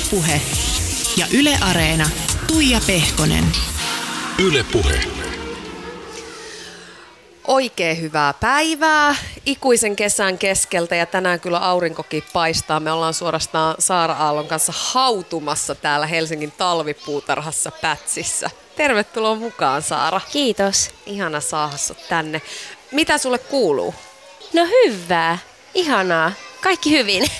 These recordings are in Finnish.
Ylepuhe ja Yle Areena. Tuija Pehkonen. Ylepuhe. Oikein hyvää päivää ikuisen kesän keskeltä ja tänään kyllä aurinkokin paistaa. Me ollaan suorastaan Saara Aallon kanssa hautumassa täällä Helsingin talvipuutarhassa Pätsissä. Tervetuloa mukaan Saara. Kiitos. Ihana saada tänne. Mitä sulle kuuluu? No hyvää. Ihanaa. Kaikki hyvin.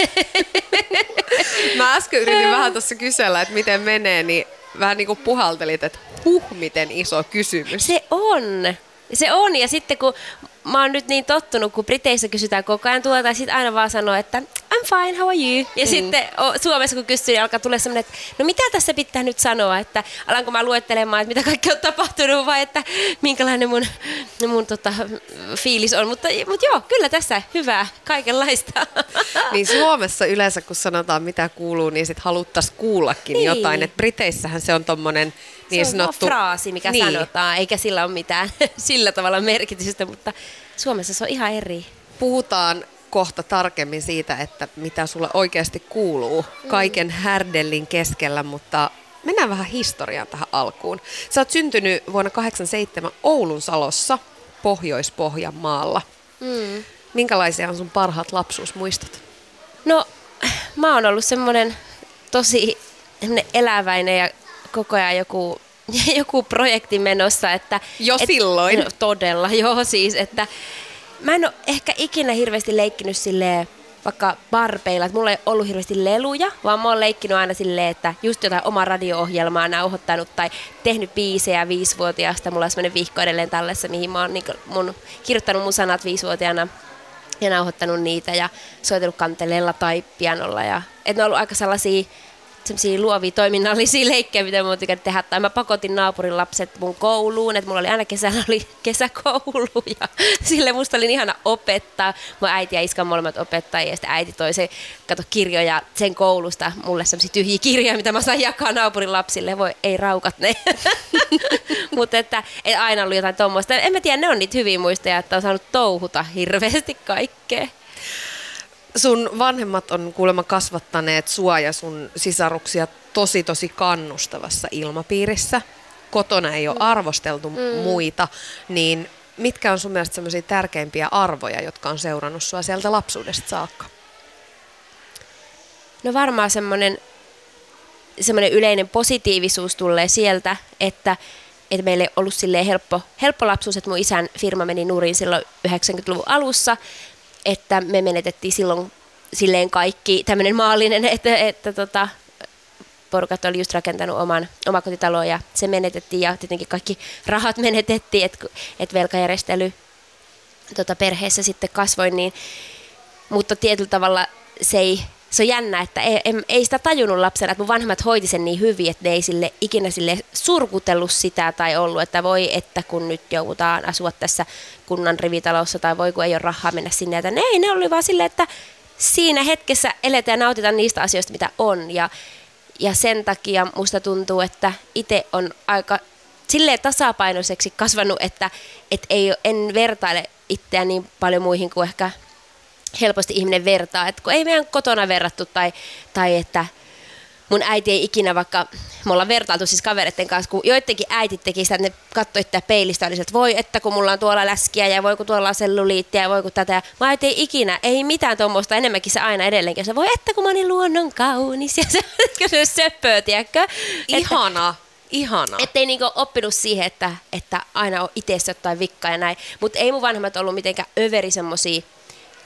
Mä äsken yritin vähän tuossa kysellä, että miten menee, niin vähän niin kuin puhaltelit, että huh, miten iso kysymys. Se on. Se on, ja sitten kun mä oon nyt niin tottunut, kun Briteissä kysytään koko ajan tuota, ja sitten aina vaan sanoo, että I'm fine, how are you? Ja mm. sitten Suomessa kun kysyy, niin alkaa tulla semmoinen, että no mitä tässä pitää nyt sanoa, että alanko mä luettelemaan, että mitä kaikkea on tapahtunut, vai että minkälainen mun, mun tota, fiilis on. Mutta, mutta joo, kyllä tässä hyvää, kaikenlaista. Niin Suomessa yleensä, kun sanotaan mitä kuuluu, niin sitten haluttaisiin kuullakin niin. jotain. Että Briteissähän se on tommonen niin se on sanottu... fraasi, mikä niin. sanotaan, eikä sillä ole mitään sillä tavalla merkitystä, mutta Suomessa se on ihan eri. Puhutaan kohta tarkemmin siitä, että mitä sulle oikeasti kuuluu kaiken mm. härdellin keskellä, mutta mennään vähän historiaan tähän alkuun. Sä oot syntynyt vuonna 87 Oulun Salossa, Pohjois-Pohjanmaalla. Mm. Minkälaisia on sun parhaat lapsuusmuistot? No, mä oon ollut semmoinen tosi eläväinen ja koko ajan joku, joku projekti menossa. Että, jo et, silloin? No, todella, joo siis. Että mä en ole ehkä ikinä hirveästi leikkinyt silleen, vaikka barpeilla, että mulla ei ollut hirveästi leluja, vaan mä oon leikkinyt aina silleen, että just jotain omaa radio-ohjelmaa nauhoittanut tai tehnyt biisejä viisivuotiaasta. Mulla on semmoinen vihko edelleen tallessa, mihin mä oon niin mun, kirjoittanut mun sanat viisivuotiaana ja nauhoittanut niitä ja soitellut kanteleella tai pianolla. Ja, et ne on ollut aika sellaisia semmoisia luovia toiminnallisia leikkejä, mitä mä tykännyt tehdä. Tai mä pakotin naapurin lapset mun kouluun, että mulla oli aina kesällä oli kesäkoulu ja sille musta oli ihana opettaa. Mun äiti ja iska molemmat opettajia ja sitten äiti toi se, kato kirjoja sen koulusta, mulle semmoisia tyhjiä kirjoja, mitä mä sain jakaa naapurin lapsille. Voi, ei raukat ne. Mutta että et aina ollut jotain tuommoista. En mä tiedä, ne on niitä hyviä muistoja, että on saanut touhuta hirveästi kaikkea sun vanhemmat on kuulemma kasvattaneet sua ja sun sisaruksia tosi tosi kannustavassa ilmapiirissä. Kotona ei ole mm. arvosteltu mm. muita, niin mitkä on sun mielestä semmoisia tärkeimpiä arvoja, jotka on seurannut sua sieltä lapsuudesta saakka? No varmaan semmoinen semmoinen yleinen positiivisuus tulee sieltä, että, että meille ei ollut silleen helppo, helppo lapsuus, että mun isän firma meni nurin silloin 90-luvun alussa, että me menetettiin silloin silleen kaikki tämmöinen maallinen, että, että tota, porukat oli just rakentanut oman omakotitalon ja se menetettiin ja tietenkin kaikki rahat menetettiin, että et velkajärjestely tota, perheessä sitten kasvoi, niin, mutta tietyllä tavalla se ei se on jännä, että ei, ei, sitä tajunnut lapsena, että mun vanhemmat hoiti sen niin hyvin, että ne ei sille ikinä sille surkutellut sitä tai ollut, että voi, että kun nyt joudutaan asua tässä kunnan rivitalossa tai voi, kun ei ole rahaa mennä sinne. Että ne ei, ne oli vaan silleen, että siinä hetkessä eletään ja nautitaan niistä asioista, mitä on. Ja, ja sen takia musta tuntuu, että itse on aika silleen tasapainoiseksi kasvanut, että et ei, en vertaile itseä niin paljon muihin kuin ehkä helposti ihminen vertaa, että kun ei meidän kotona verrattu tai, tai että mun äiti ei ikinä vaikka, me ollaan vertailtu siis kavereiden kanssa, kun joidenkin äitit teki sitä, että ne katsoi itseä peilistä, oli että voi, että kun mulla on tuolla läskiä ja voi kun tuolla on selluliittia ja voi kun tätä. Mä äiti ei ikinä, ei mitään tuommoista, enemmänkin se aina edelleenkin. Se voi, että kun mä olin luonnon kaunis ja se, se söpöö, tiedätkö? Ihana. Ihana. Että ei niinku oppinut siihen, että, että aina on itse jotain vikkaa ja näin. Mutta ei mun vanhemmat ollut mitenkään överi semmosia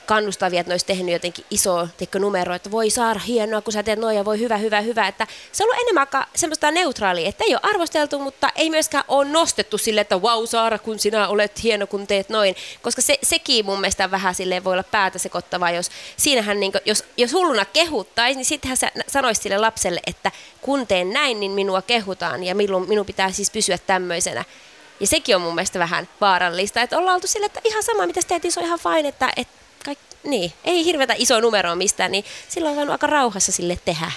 kannustavia, että ne olisi tehnyt jotenkin iso numero, että voi saada hienoa, kun sä teet noin ja voi hyvä, hyvä, hyvä. Että se on ollut enemmän semmoista neutraalia, että ei ole arvosteltu, mutta ei myöskään ole nostettu sille, että wow Saara, kun sinä olet hieno, kun teet noin. Koska se, sekin mun mielestä vähän sille voi olla päätä sekoittavaa, jos siinähän niin kuin, jos, jos hulluna kehuttaisi, niin sittenhän sä sanoisi sille lapselle, että kun teen näin, niin minua kehutaan ja minun, minun pitää siis pysyä tämmöisenä. Ja sekin on mun mielestä vähän vaarallista, että ollaan oltu sille, että ihan sama mitä teet, niin se on ihan fine, että, että niin, ei hirveätä iso numero mistään, niin silloin on aika rauhassa sille tehdä.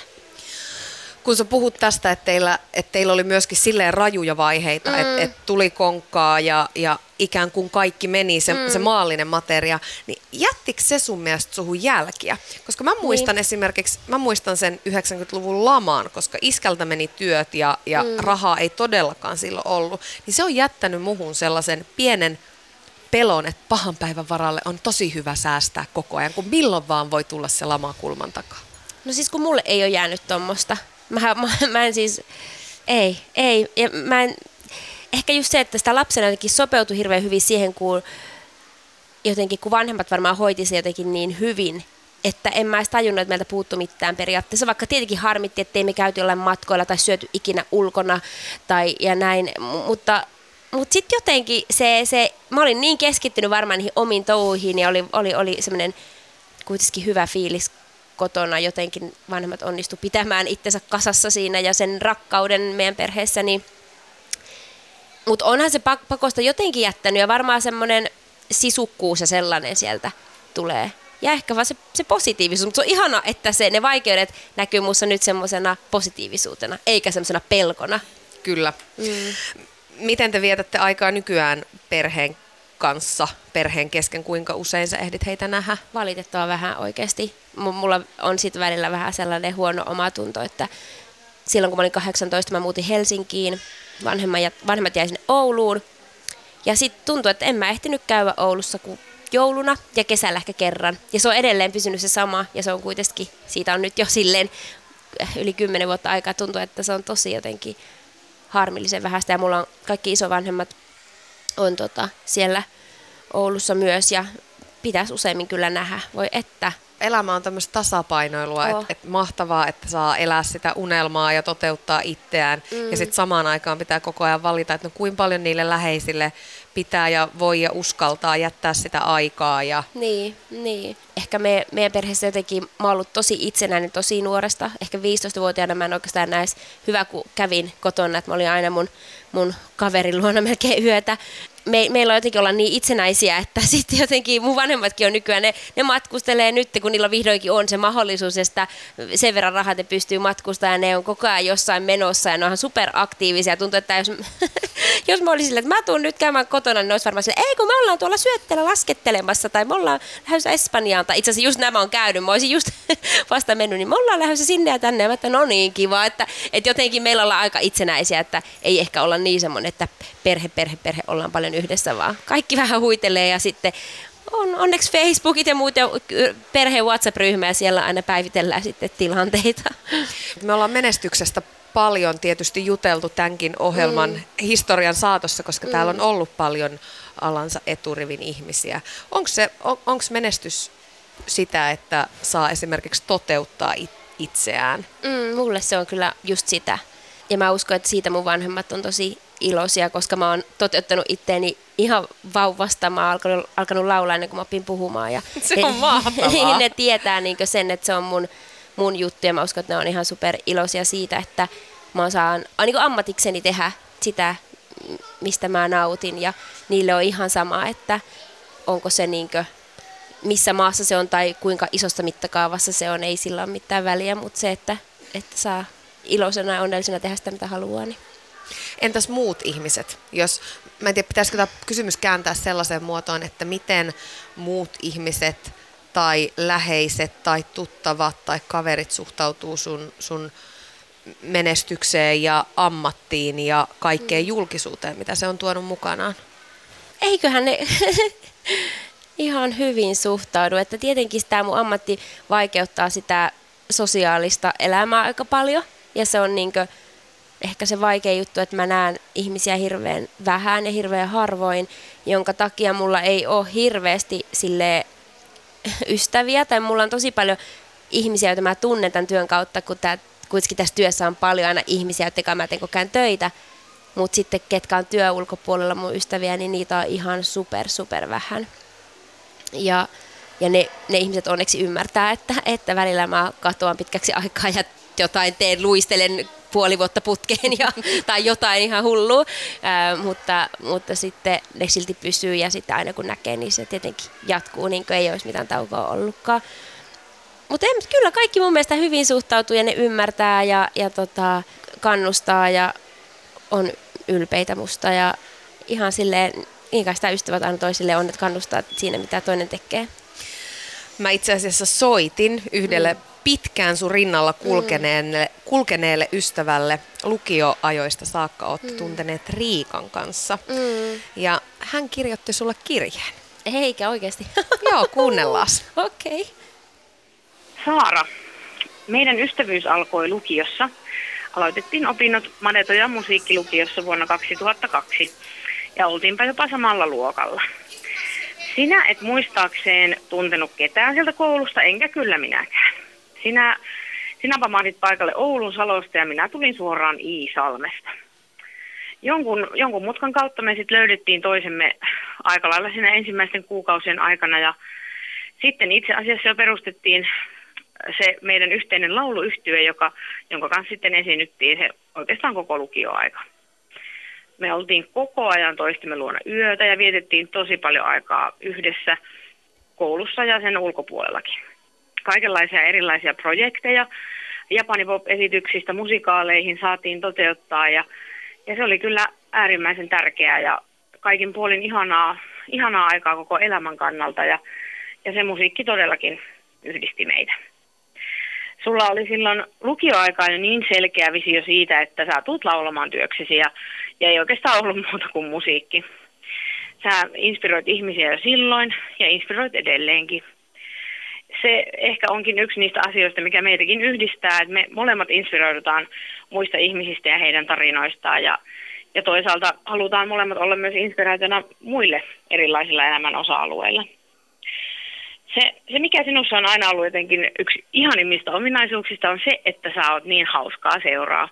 kun sä puhut tästä, että teillä, että teillä oli myöskin silleen rajuja vaiheita, mm. että, että tuli konkkaa ja, ja ikään kuin kaikki meni, se, mm. se maallinen materia, niin jättikö se sun mielestä suhun jälkiä? Koska mä muistan niin. esimerkiksi, mä muistan sen 90-luvun lamaan, koska iskältä meni työt ja, ja mm. rahaa ei todellakaan silloin ollut, niin se on jättänyt muhun sellaisen pienen pelon, että pahan päivän varalle on tosi hyvä säästää koko ajan, kun milloin vaan voi tulla se lama kulman takaa. No siis kun mulle ei ole jäänyt tuommoista. Mä, mä, mä en siis, ei, ei. Ja mä en, ehkä just se, että sitä lapsena jotenkin sopeutui hirveän hyvin siihen, kun jotenkin, kun vanhemmat varmaan hoiti se jotenkin niin hyvin, että en mä edes tajunnut, että meiltä puuttu mitään periaatteessa, vaikka tietenkin harmitti, ettei me käyty jollain matkoilla tai syöty ikinä ulkona tai ja näin, mutta mutta sitten jotenkin se, se, mä olin niin keskittynyt varmaan niihin omiin touhuihin ja oli, oli, oli semmoinen kuitenkin hyvä fiilis kotona jotenkin vanhemmat onnistu pitämään itsensä kasassa siinä ja sen rakkauden meidän perheessä, niin mutta onhan se pakosta jotenkin jättänyt ja varmaan semmoinen sisukkuus ja sellainen sieltä tulee. Ja ehkä vaan se, se positiivisuus, mutta se on ihana, että se, ne vaikeudet näkyy muussa nyt semmoisena positiivisuutena, eikä semmoisena pelkona. Kyllä. Mm. Miten te vietätte aikaa nykyään perheen kanssa, perheen kesken, kuinka usein sä ehdit heitä nähdä? Valitettava vähän oikeasti. Mulla on sitten välillä vähän sellainen huono omatunto, että silloin kun mä olin 18, mä muutin Helsinkiin, vanhemmat, vanhemmat jäi sinne Ouluun. Ja sitten tuntui, että en mä ehtinyt käydä Oulussa kuin jouluna ja kesällä ehkä kerran. Ja se on edelleen pysynyt se sama ja se on kuitenkin, siitä on nyt jo silleen yli kymmenen vuotta aikaa tuntuu, että se on tosi jotenkin harmillisen vähäistä. Ja mulla on kaikki isovanhemmat on tota, siellä Oulussa myös ja pitäisi useimmin kyllä nähdä. Voi että. Elämä on tämmöistä tasapainoilua, oh. että et mahtavaa, että saa elää sitä unelmaa ja toteuttaa itseään. Mm. Ja sitten samaan aikaan pitää koko ajan valita, että no kuinka paljon niille läheisille pitää ja voi ja uskaltaa jättää sitä aikaa. Ja... Niin, niin. Ehkä me, meidän perheessä jotenkin, mä ollut tosi itsenäinen tosi nuoresta. Ehkä 15-vuotiaana mä en oikeastaan näis hyvä, kun kävin kotona, että mä olin aina mun, mun kaverin luona melkein yötä me, meillä on jotenkin olla niin itsenäisiä, että sitten jotenkin mun vanhemmatkin on nykyään, ne, ne matkustelee nyt, kun niillä vihdoinkin on se mahdollisuus, että sen verran rahat ne pystyy matkustamaan ja ne on koko ajan jossain menossa ja ne on superaktiivisia. Tuntuu, että jos, jos mä olisin että mä tuun nyt käymään kotona, niin ne olisi varmaan sille, ei kun me ollaan tuolla syötteellä laskettelemassa tai me ollaan lähdössä Espanjaan tai itse asiassa just nämä on käynyt, mä olisin just vasta mennyt, niin me ollaan lähdössä sinne ja tänne ja mä että no niin kiva, että, että jotenkin meillä ollaan aika itsenäisiä, että ei ehkä olla niin semmoinen, että perhe, perhe, perhe ollaan paljon yhdessä, vaan kaikki vähän huitelee ja sitten on onneksi Facebookit ja muut ja perheen WhatsApp-ryhmä ja siellä aina päivitellään sitten tilanteita. Me ollaan menestyksestä paljon tietysti juteltu tämänkin ohjelman mm. historian saatossa, koska mm. täällä on ollut paljon alansa eturivin ihmisiä. Onko se, on, onko menestys sitä, että saa esimerkiksi toteuttaa itseään? Mm, mulle se on kyllä just sitä. Ja mä uskon, että siitä mun vanhemmat on tosi iloisia, koska mä oon toteuttanut itteeni ihan vauvasta. Mä oon alkanut, alkanut laulaa ennen kuin mä opin puhumaan. Ja se on mahtavaa. Niin ne tietää niin sen, että se on mun, mun juttu ja mä uskon, että ne on ihan super iloisia siitä, että mä saan niin ammatikseni tehdä sitä, mistä mä nautin ja niille on ihan sama, että onko se niin kuin, missä maassa se on tai kuinka isosta mittakaavassa se on, ei sillä ole mitään väliä, mutta se, että, että saa iloisena ja onnellisena tehdä sitä, mitä haluaa. Niin. Entäs muut ihmiset? Jos, mä en tiedä, pitäisikö tämä kysymys kääntää sellaiseen muotoon, että miten muut ihmiset tai läheiset tai tuttavat tai kaverit suhtautuu sun, sun menestykseen ja ammattiin ja kaikkeen mm. julkisuuteen, mitä se on tuonut mukanaan? Eiköhän ne ihan hyvin suhtaudu. Että tietenkin tämä mun ammatti vaikeuttaa sitä sosiaalista elämää aika paljon. Ja se on niinkö ehkä se vaikea juttu, että mä näen ihmisiä hirveän vähän ja hirveän harvoin, jonka takia mulla ei ole hirveästi sille ystäviä, tai mulla on tosi paljon ihmisiä, joita mä tunnen tämän työn kautta, kun tää, kuitenkin tässä työssä on paljon aina ihmisiä, jotka mä teen koko töitä, mutta sitten ketkä on työ ulkopuolella mun ystäviä, niin niitä on ihan super, super vähän. Ja, ja ne, ne ihmiset onneksi ymmärtää, että, että välillä mä katoan pitkäksi aikaa ja jotain teen, luistelen puoli vuotta putkeen ja, tai jotain ihan hullua, ää, mutta, mutta sitten ne silti pysyy ja sitten aina kun näkee, niin se tietenkin jatkuu, niin kuin ei olisi mitään taukoa ollutkaan. mutta kyllä kaikki mun mielestä hyvin suhtautuu ja ne ymmärtää ja, ja tota, kannustaa ja on ylpeitä musta ja ihan silleen, niin kai sitä ystävät aina toisille on, että kannustaa siinä, mitä toinen tekee. Mä itse asiassa soitin yhdelle mm. Pitkään sun rinnalla kulkeneelle, mm. kulkeneelle ystävälle lukioajoista saakka olette mm. tunteneet Riikan kanssa. Mm. Ja hän kirjoitti sulle kirjeen. Eikä oikeasti. Joo, kuunnellaan. Okei. Okay. Saara, meidän ystävyys alkoi lukiossa. Aloitettiin opinnot Madeto- ja musiikkilukiossa vuonna 2002 ja oltiinpa jopa samalla luokalla. Sinä et muistaakseen tuntenut ketään sieltä koulusta, enkä kyllä minäkään. Sinä, sinäpä mahdit paikalle Oulun Salosta ja minä tulin suoraan Iisalmesta. Jonkun, jonkun mutkan kautta me sitten löydettiin toisemme aika lailla siinä ensimmäisten kuukausien aikana ja sitten itse asiassa jo perustettiin se meidän yhteinen lauluyhtyö, joka, jonka kanssa sitten esiinnyttiin se oikeastaan koko lukioaika. Me oltiin koko ajan toistimme luona yötä ja vietettiin tosi paljon aikaa yhdessä koulussa ja sen ulkopuolellakin. Kaikenlaisia erilaisia projekteja Japani Pop-esityksistä musikaaleihin saatiin toteuttaa ja, ja se oli kyllä äärimmäisen tärkeää ja kaikin puolin ihanaa, ihanaa aikaa koko elämän kannalta ja, ja se musiikki todellakin yhdisti meitä sulla oli silloin lukioaikaan jo niin selkeä visio siitä, että sä tulet laulamaan työksesi ja, ja ei oikeastaan ollut muuta kuin musiikki. Sä inspiroit ihmisiä jo silloin ja inspiroit edelleenkin. Se ehkä onkin yksi niistä asioista, mikä meitäkin yhdistää, että me molemmat inspiroidutaan muista ihmisistä ja heidän tarinoistaan ja, ja toisaalta halutaan molemmat olla myös inspiraationa muille erilaisilla elämän osa-alueilla se, se, mikä sinussa on aina ollut jotenkin yksi ihanimmista ominaisuuksista, on se, että sä oot niin hauskaa seuraa.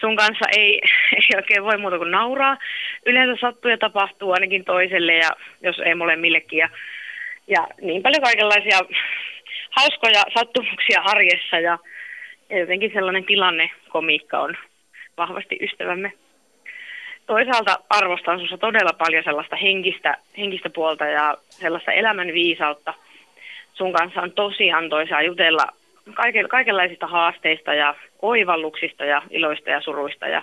Sun kanssa ei, ei oikein voi muuta kuin nauraa. Yleensä sattuu ja tapahtuu ainakin toiselle, ja jos ei molemmillekin. Ja, ja niin paljon kaikenlaisia hauskoja sattumuksia arjessa, ja, ja jotenkin sellainen tilannekomiikka on vahvasti ystävämme. Toisaalta arvostan sinussa todella paljon sellaista henkistä, henkistä puolta ja sellaista elämän viisautta – sun kanssa on tosi antoisaa jutella kaikenlaisista haasteista ja oivalluksista ja iloista ja suruista. Ja,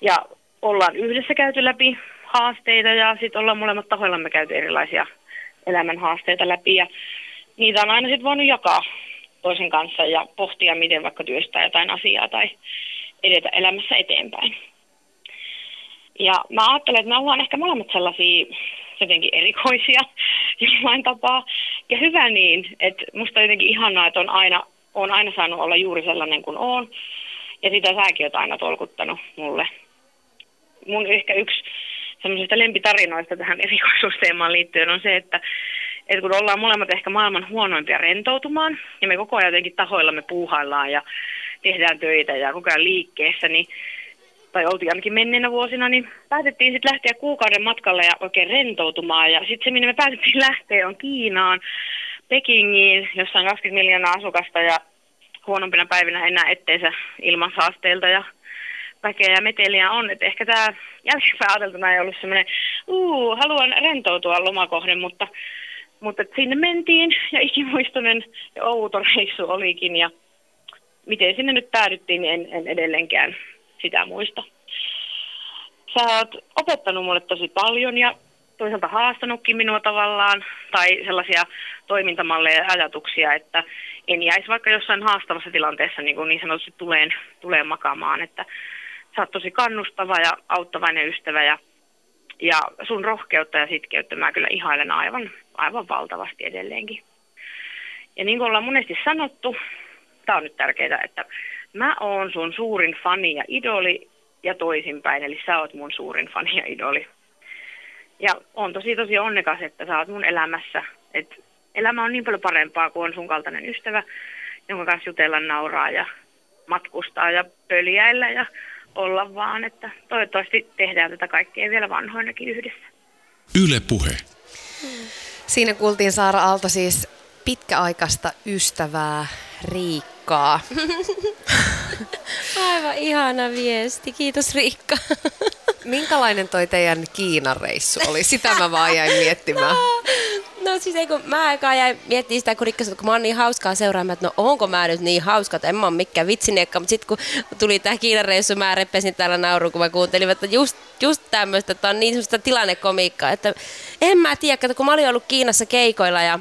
ja ollaan yhdessä käyty läpi haasteita ja sitten ollaan molemmat tahoillamme käyty erilaisia elämän haasteita läpi. Ja niitä on aina sitten voinut jakaa toisen kanssa ja pohtia, miten vaikka työstää jotain asiaa tai edetä elämässä eteenpäin. Ja mä ajattelen, että me ollaan ehkä molemmat sellaisia jotenkin erikoisia jollain tapaa. Ja hyvä niin, että musta on jotenkin ihanaa, että on aina, on aina saanut olla juuri sellainen kuin on. Ja sitä säkin oot aina tolkuttanut mulle. Mun ehkä yksi semmoisista lempitarinoista tähän erikoisuusteemaan liittyen on se, että, että kun ollaan molemmat ehkä maailman huonoimpia rentoutumaan, ja me koko ajan jotenkin tahoillamme puuhaillaan ja tehdään töitä ja koko ajan liikkeessä, niin tai oltiin ainakin menneenä vuosina, niin päätettiin sitten lähteä kuukauden matkalle ja oikein rentoutumaan. Ja sitten se, minne me päätettiin lähteä, on Kiinaan, Pekingiin, jossa on 20 miljoonaa asukasta ja huonompina päivinä enää etteensä ilmansaasteilta ja väkeä ja meteliä on. Että ehkä tämä jälkeenpäin ajateltuna ei ollut semmoinen, uu, haluan rentoutua lomakohden, mutta, mutta sinne mentiin ja ikimuistoinen ja outo reissu olikin ja miten sinne nyt päädyttiin, niin en, en edelleenkään sitä muista. Sä oot opettanut mulle tosi paljon ja toisaalta haastanutkin minua tavallaan, tai sellaisia toimintamalleja ja ajatuksia, että en jäisi vaikka jossain haastavassa tilanteessa niin, kuin niin sanotusti tuleen, tuleen makaamaan, että sä oot tosi kannustava ja auttavainen ystävä ja, ja sun rohkeutta ja sitkeyttä mä kyllä ihailen aivan, aivan valtavasti edelleenkin. Ja niin kuin ollaan monesti sanottu, tämä on nyt tärkeää, että mä oon sun suurin fani ja idoli ja toisinpäin, eli sä oot mun suurin fani ja idoli. Ja on tosi tosi onnekas, että sä oot mun elämässä. Et elämä on niin paljon parempaa, kuin on sun kaltainen ystävä, jonka kanssa jutella nauraa ja matkustaa ja pöljäillä ja olla vaan, että toivottavasti tehdään tätä kaikkea vielä vanhoinakin yhdessä. Yle Puhe. Siinä kuultiin Saara Aalto siis pitkäaikaista ystävää Riikkaa. Aivan ihana viesti. Kiitos Riikka. Minkälainen toi teidän Kiinan reissu oli? Sitä mä vaan jäin miettimään. Mutta siis ei, kun mä aikaan jäin miettimään sitä, kun rikkasin, kun mä oon niin hauskaa seuraamaan, että no onko mä nyt niin hauska, että en mä ole mikään vitsinekka, mutta sitten kun tuli tää Kiinan reissu, mä repesin täällä naurun, kun mä kuuntelin, että just, just tämmöistä, että on niin semmoista tilannekomiikkaa, että en mä tiedä, että kun mä olin ollut Kiinassa keikoilla ja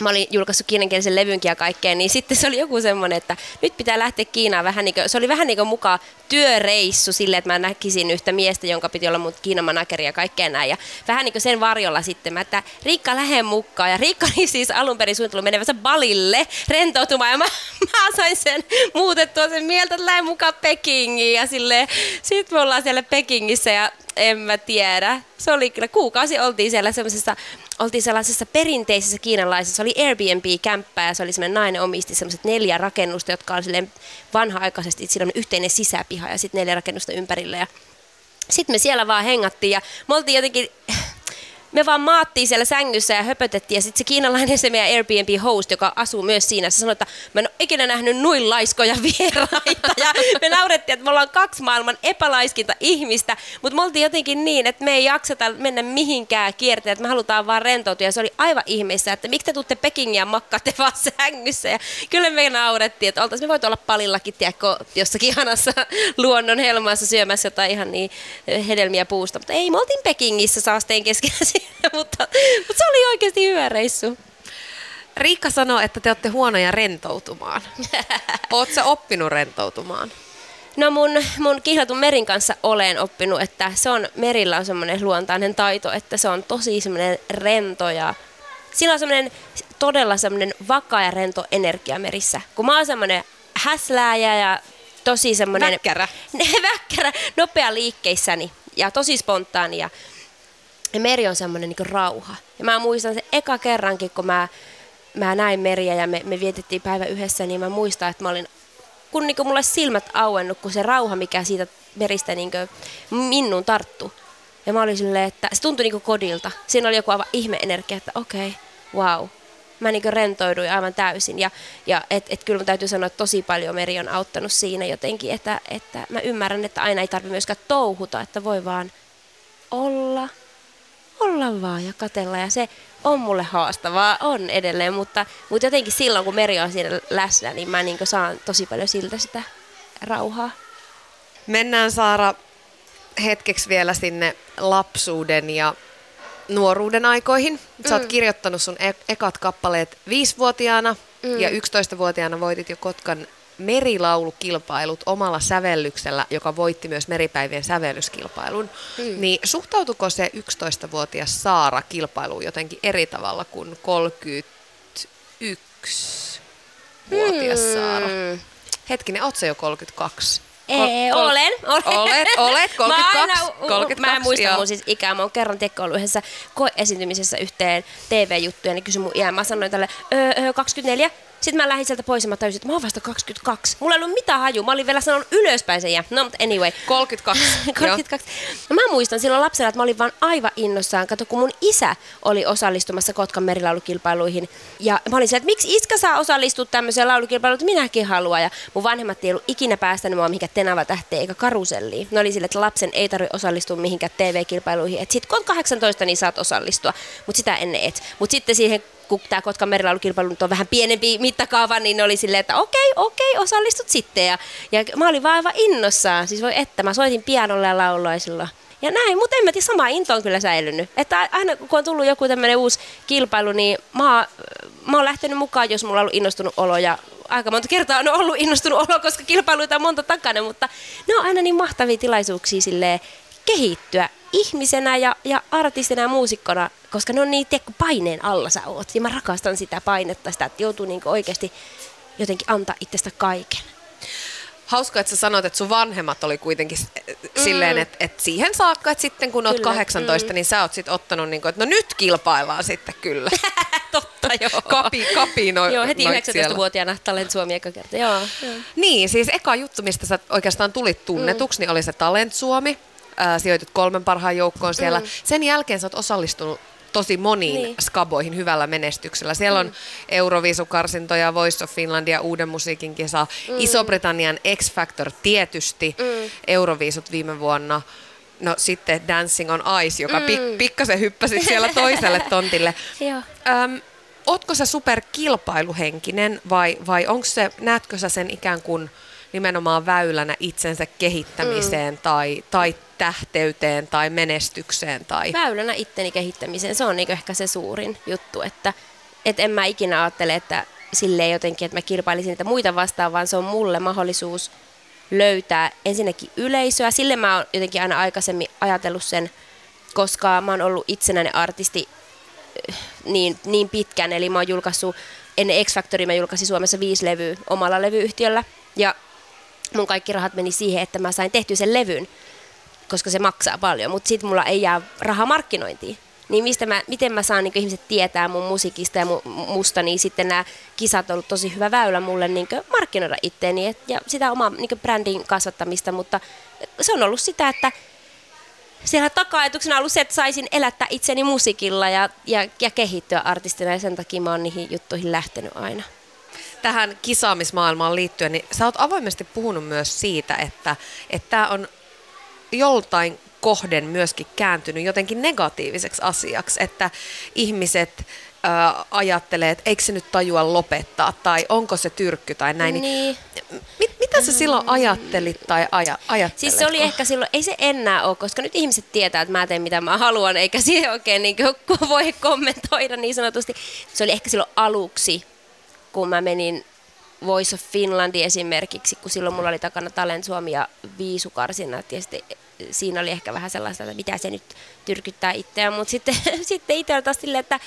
mä olin julkaissut kiinankielisen levynkin ja kaikkea, niin sitten se oli joku semmoinen, että nyt pitää lähteä Kiinaan vähän niin kuin, se oli vähän niin kuin mukaan työreissu silleen, että mä näkisin yhtä miestä, jonka piti olla mun Kiinan manageri ja kaikkea näin. Ja vähän niin kuin sen varjolla sitten mä, että Riikka lähde mukaan. Ja Riikka oli siis alun perin suunnitellut menevänsä balille rentoutumaan ja mä, mä sain sen muutettua sen mieltä, että lähden mukaan Pekingiin. Ja silleen, sit me ollaan siellä Pekingissä ja en mä tiedä. Se oli kyllä, kuukausi oltiin siellä semmoisessa, oltiin sellaisessa perinteisessä kiinalaisessa, se oli Airbnb-kämppä ja se oli semmoinen nainen omisti semmoiset neljä rakennusta, jotka on silleen vanha-aikaisesti, sillä on yhteinen sisäpiha ja sitten neljä rakennusta ympärillä ja sitten me siellä vaan hengattiin ja me oltiin jotenkin me vaan maattiin siellä sängyssä ja höpötettiin ja sitten se kiinalainen, se meidän Airbnb-host, joka asuu myös siinä, se sanoi, että mä en ole ikinä nähnyt noin laiskoja vieraita. Ja me naurettiin, että me ollaan kaksi maailman epälaiskinta ihmistä, mutta me oltiin jotenkin niin, että me ei jakseta mennä mihinkään kierteen, että me halutaan vaan rentoutua. Ja se oli aivan ihmeessä, että miksi te tuutte Pekingiä makkaatte vaan sängyssä? Ja kyllä me naurettiin, että oltaisiin me voitu olla palillakin, tiedätkö, jossakin ihanassa luonnon helmaassa syömässä jotain ihan niin hedelmiä puusta, mutta ei, me oltiin Pekingissä saasteen keskellä mutta, mutta se oli oikeasti hyvä reissu. Riikka sanoo, että te olette huonoja rentoutumaan. Oletko oppinut rentoutumaan? No mun, mun kihlatun merin kanssa olen oppinut, että se on, merillä on semmoinen luontainen taito, että se on tosi semmoinen rento ja sillä on semmoinen todella semmoinen vakaa ja rento energia merissä. Kun mä oon semmoinen häslääjä ja tosi semmoinen... Väkkärä. väkkärä, nopea liikkeissäni ja tosi spontaani ja meri on semmoinen niin rauha. Ja mä muistan sen eka kerrankin, kun mä, mä näin meriä ja me, me vietettiin päivä yhdessä, niin mä muistan, että mä olin, kun niin mulle silmät auennut, kun se rauha, mikä siitä meristä niin minun tarttu. Ja mä olin silleen, että se tuntui niin kodilta. Siinä oli joku aivan ihmeenergia, että okei, okay, wow. Mä niin rentouduin aivan täysin. Ja, ja et, et kyllä mä täytyy sanoa, että tosi paljon meri on auttanut siinä jotenkin, että, että mä ymmärrän, että aina ei tarvitse myöskään touhuta, että voi vaan olla olla vaan ja katella ja se on mulle haastavaa, on edelleen, mutta, mutta jotenkin silloin kun meri on siinä läsnä, niin mä niin saan tosi paljon siltä sitä rauhaa. Mennään Saara hetkeksi vielä sinne lapsuuden ja nuoruuden aikoihin. Sä oot mm. kirjoittanut sun e- ekat kappaleet viisivuotiaana mm. ja 11-vuotiaana voitit jo Kotkan merilaulukilpailut omalla sävellyksellä, joka voitti myös meripäivien sävellyskilpailun, mm. niin suhtautuko se 11-vuotias Saara kilpailuun jotenkin eri tavalla kuin 31-vuotias mm. Saara? Hetkinen, oot se jo 32? Ei, kol- olen, olen. Olet, olet, 32. Mä, aina, 32, mä en muista joo. mun siis ikää. Mä oon kerran tiekko ollut yhdessä koeesiintymisessä yhteen TV-juttuja, niin kysyin mun iän. Mä sanoin tälle, öö, öö, 24. Sitten mä lähdin sieltä pois ja mä täysin, että mä oon vasta 22. Mulla ei ollut mitään haju. Mä olin vielä sanonut ylöspäin sen ja no, mutta anyway. 32. 32. No, mä muistan silloin lapsena, että mä olin vaan aivan innossaan. Kato, kun mun isä oli osallistumassa Kotkan merilaulukilpailuihin. Ja mä olin siellä, että miksi iskä saa osallistua tämmöiseen laulukilpailuun, että minäkin haluan. Ja mun vanhemmat ei ollut ikinä päästänyt mua mihinkään tenava tähteen eikä karuselliin. Ne oli sille, että lapsen ei tarvitse osallistua mihinkään TV-kilpailuihin. Että sit kun on 18, niin saat osallistua, mutta sitä ennen et. Mutta sitten siihen kun tämä Kotkan merilaulukilpailu on vähän pienempi mittakaava, niin ne oli silleen, että okei, okei, osallistut sitten. Ja, ja mä olin vaan aivan innossaan. Siis voi että, mä soitin pianolla ja lauloisilla. Ja näin, mutta en mä tiedä, sama into on kyllä säilynyt. Että aina kun on tullut joku tämmöinen uusi kilpailu, niin mä, mä oon lähtenyt mukaan, jos mulla on ollut innostunut olo ja aika monta kertaa on ollut innostunut olo, koska kilpailuita on monta takana, mutta ne on aina niin mahtavia tilaisuuksia silleen, kehittyä ihmisenä ja, ja artistina ja muusikkona, koska ne on niin, tiedätkö, paineen alla sä oot. Ja mä rakastan sitä painetta, sitä, että joutuu niin oikeasti jotenkin antaa itsestä kaiken. Hauska, että sä sanoit, että sun vanhemmat oli kuitenkin mm. silleen, että, että siihen saakka, että sitten kun oot kyllä. 18, mm. niin sä oot sitten ottanut, niin kuin, että no nyt kilpaillaan sitten kyllä. Totta, joo. Kapi, kapi no, Joo, heti 19-vuotiaana Talent Suomi eka kerta, joo, joo. Niin, siis eka juttu, mistä sä oikeastaan tulit tunnetuksi, mm. niin oli se Talent Suomi ää, sijoitut kolmen parhaan joukkoon siellä. Mm. Sen jälkeen sä oot osallistunut tosi moniin niin. skaboihin hyvällä menestyksellä. Siellä mm. on Euroviisukarsintoja, Voice of Finlandia, Uuden musiikin kisa, mm. Iso-Britannian X Factor tietysti, mm. Euroviisut viime vuonna. no sitten Dancing on Ice, joka mm. pik- pikkasen hyppäsit siellä toiselle tontille. Joo. Öm, ootko sä superkilpailuhenkinen vai, vai onko se, näetkö sä sen ikään kuin nimenomaan väylänä itsensä kehittämiseen mm. tai, tai tähteyteen tai menestykseen? Tai... Väylänä itteni kehittämiseen, se on niin ehkä se suurin juttu, että et en mä ikinä ajattele, että silleen jotenkin, että mä kilpailisin niitä muita vastaan, vaan se on mulle mahdollisuus löytää ensinnäkin yleisöä. Sille mä oon jotenkin aina aikaisemmin ajatellut sen, koska mä oon ollut itsenäinen artisti äh, niin, niin pitkään, eli mä oon julkaissut, ennen X Factory mä julkaisin Suomessa viisi levyä omalla levyyhtiöllä, ja mun kaikki rahat meni siihen, että mä sain tehty sen levyn, koska se maksaa paljon, mutta sitten mulla ei jää rahaa markkinointiin. Niin mistä mä, miten mä saan niin ihmiset tietää mun musiikista ja mu, musta, niin sitten nämä kisat on ollut tosi hyvä väylä mulle niin markkinoida itteeni et, ja sitä omaa niin brändin kasvattamista, mutta se on ollut sitä, että siellä taka-ajatuksena on ollut se, että saisin elättää itseni musiikilla ja, ja, ja kehittyä artistina ja sen takia mä oon niihin juttuihin lähtenyt aina tähän kisaamismaailmaan liittyen, niin sä oot avoimesti puhunut myös siitä, että tämä on joltain kohden myöskin kääntynyt jotenkin negatiiviseksi asiaksi, että ihmiset ää, ajattelee, että eikö se nyt tajua lopettaa, tai onko se tyrkky tai näin. Niin. niin. Mit, mitä sä silloin ajattelit tai aja, ajattelet? Siis se oli ehkä silloin, ei se enää ole, koska nyt ihmiset tietää, että mä teen mitä mä haluan, eikä siihen oikein niin voi kommentoida niin sanotusti. Se oli ehkä silloin aluksi, kun mä menin Voice of Finlandi esimerkiksi, kun silloin mulla oli takana Talent Suomi ja Viisukarsinat ja sitten siinä oli ehkä vähän sellaista, että mitä se nyt tyrkyttää itseään, mutta sitten, sitten itse taas silleen, että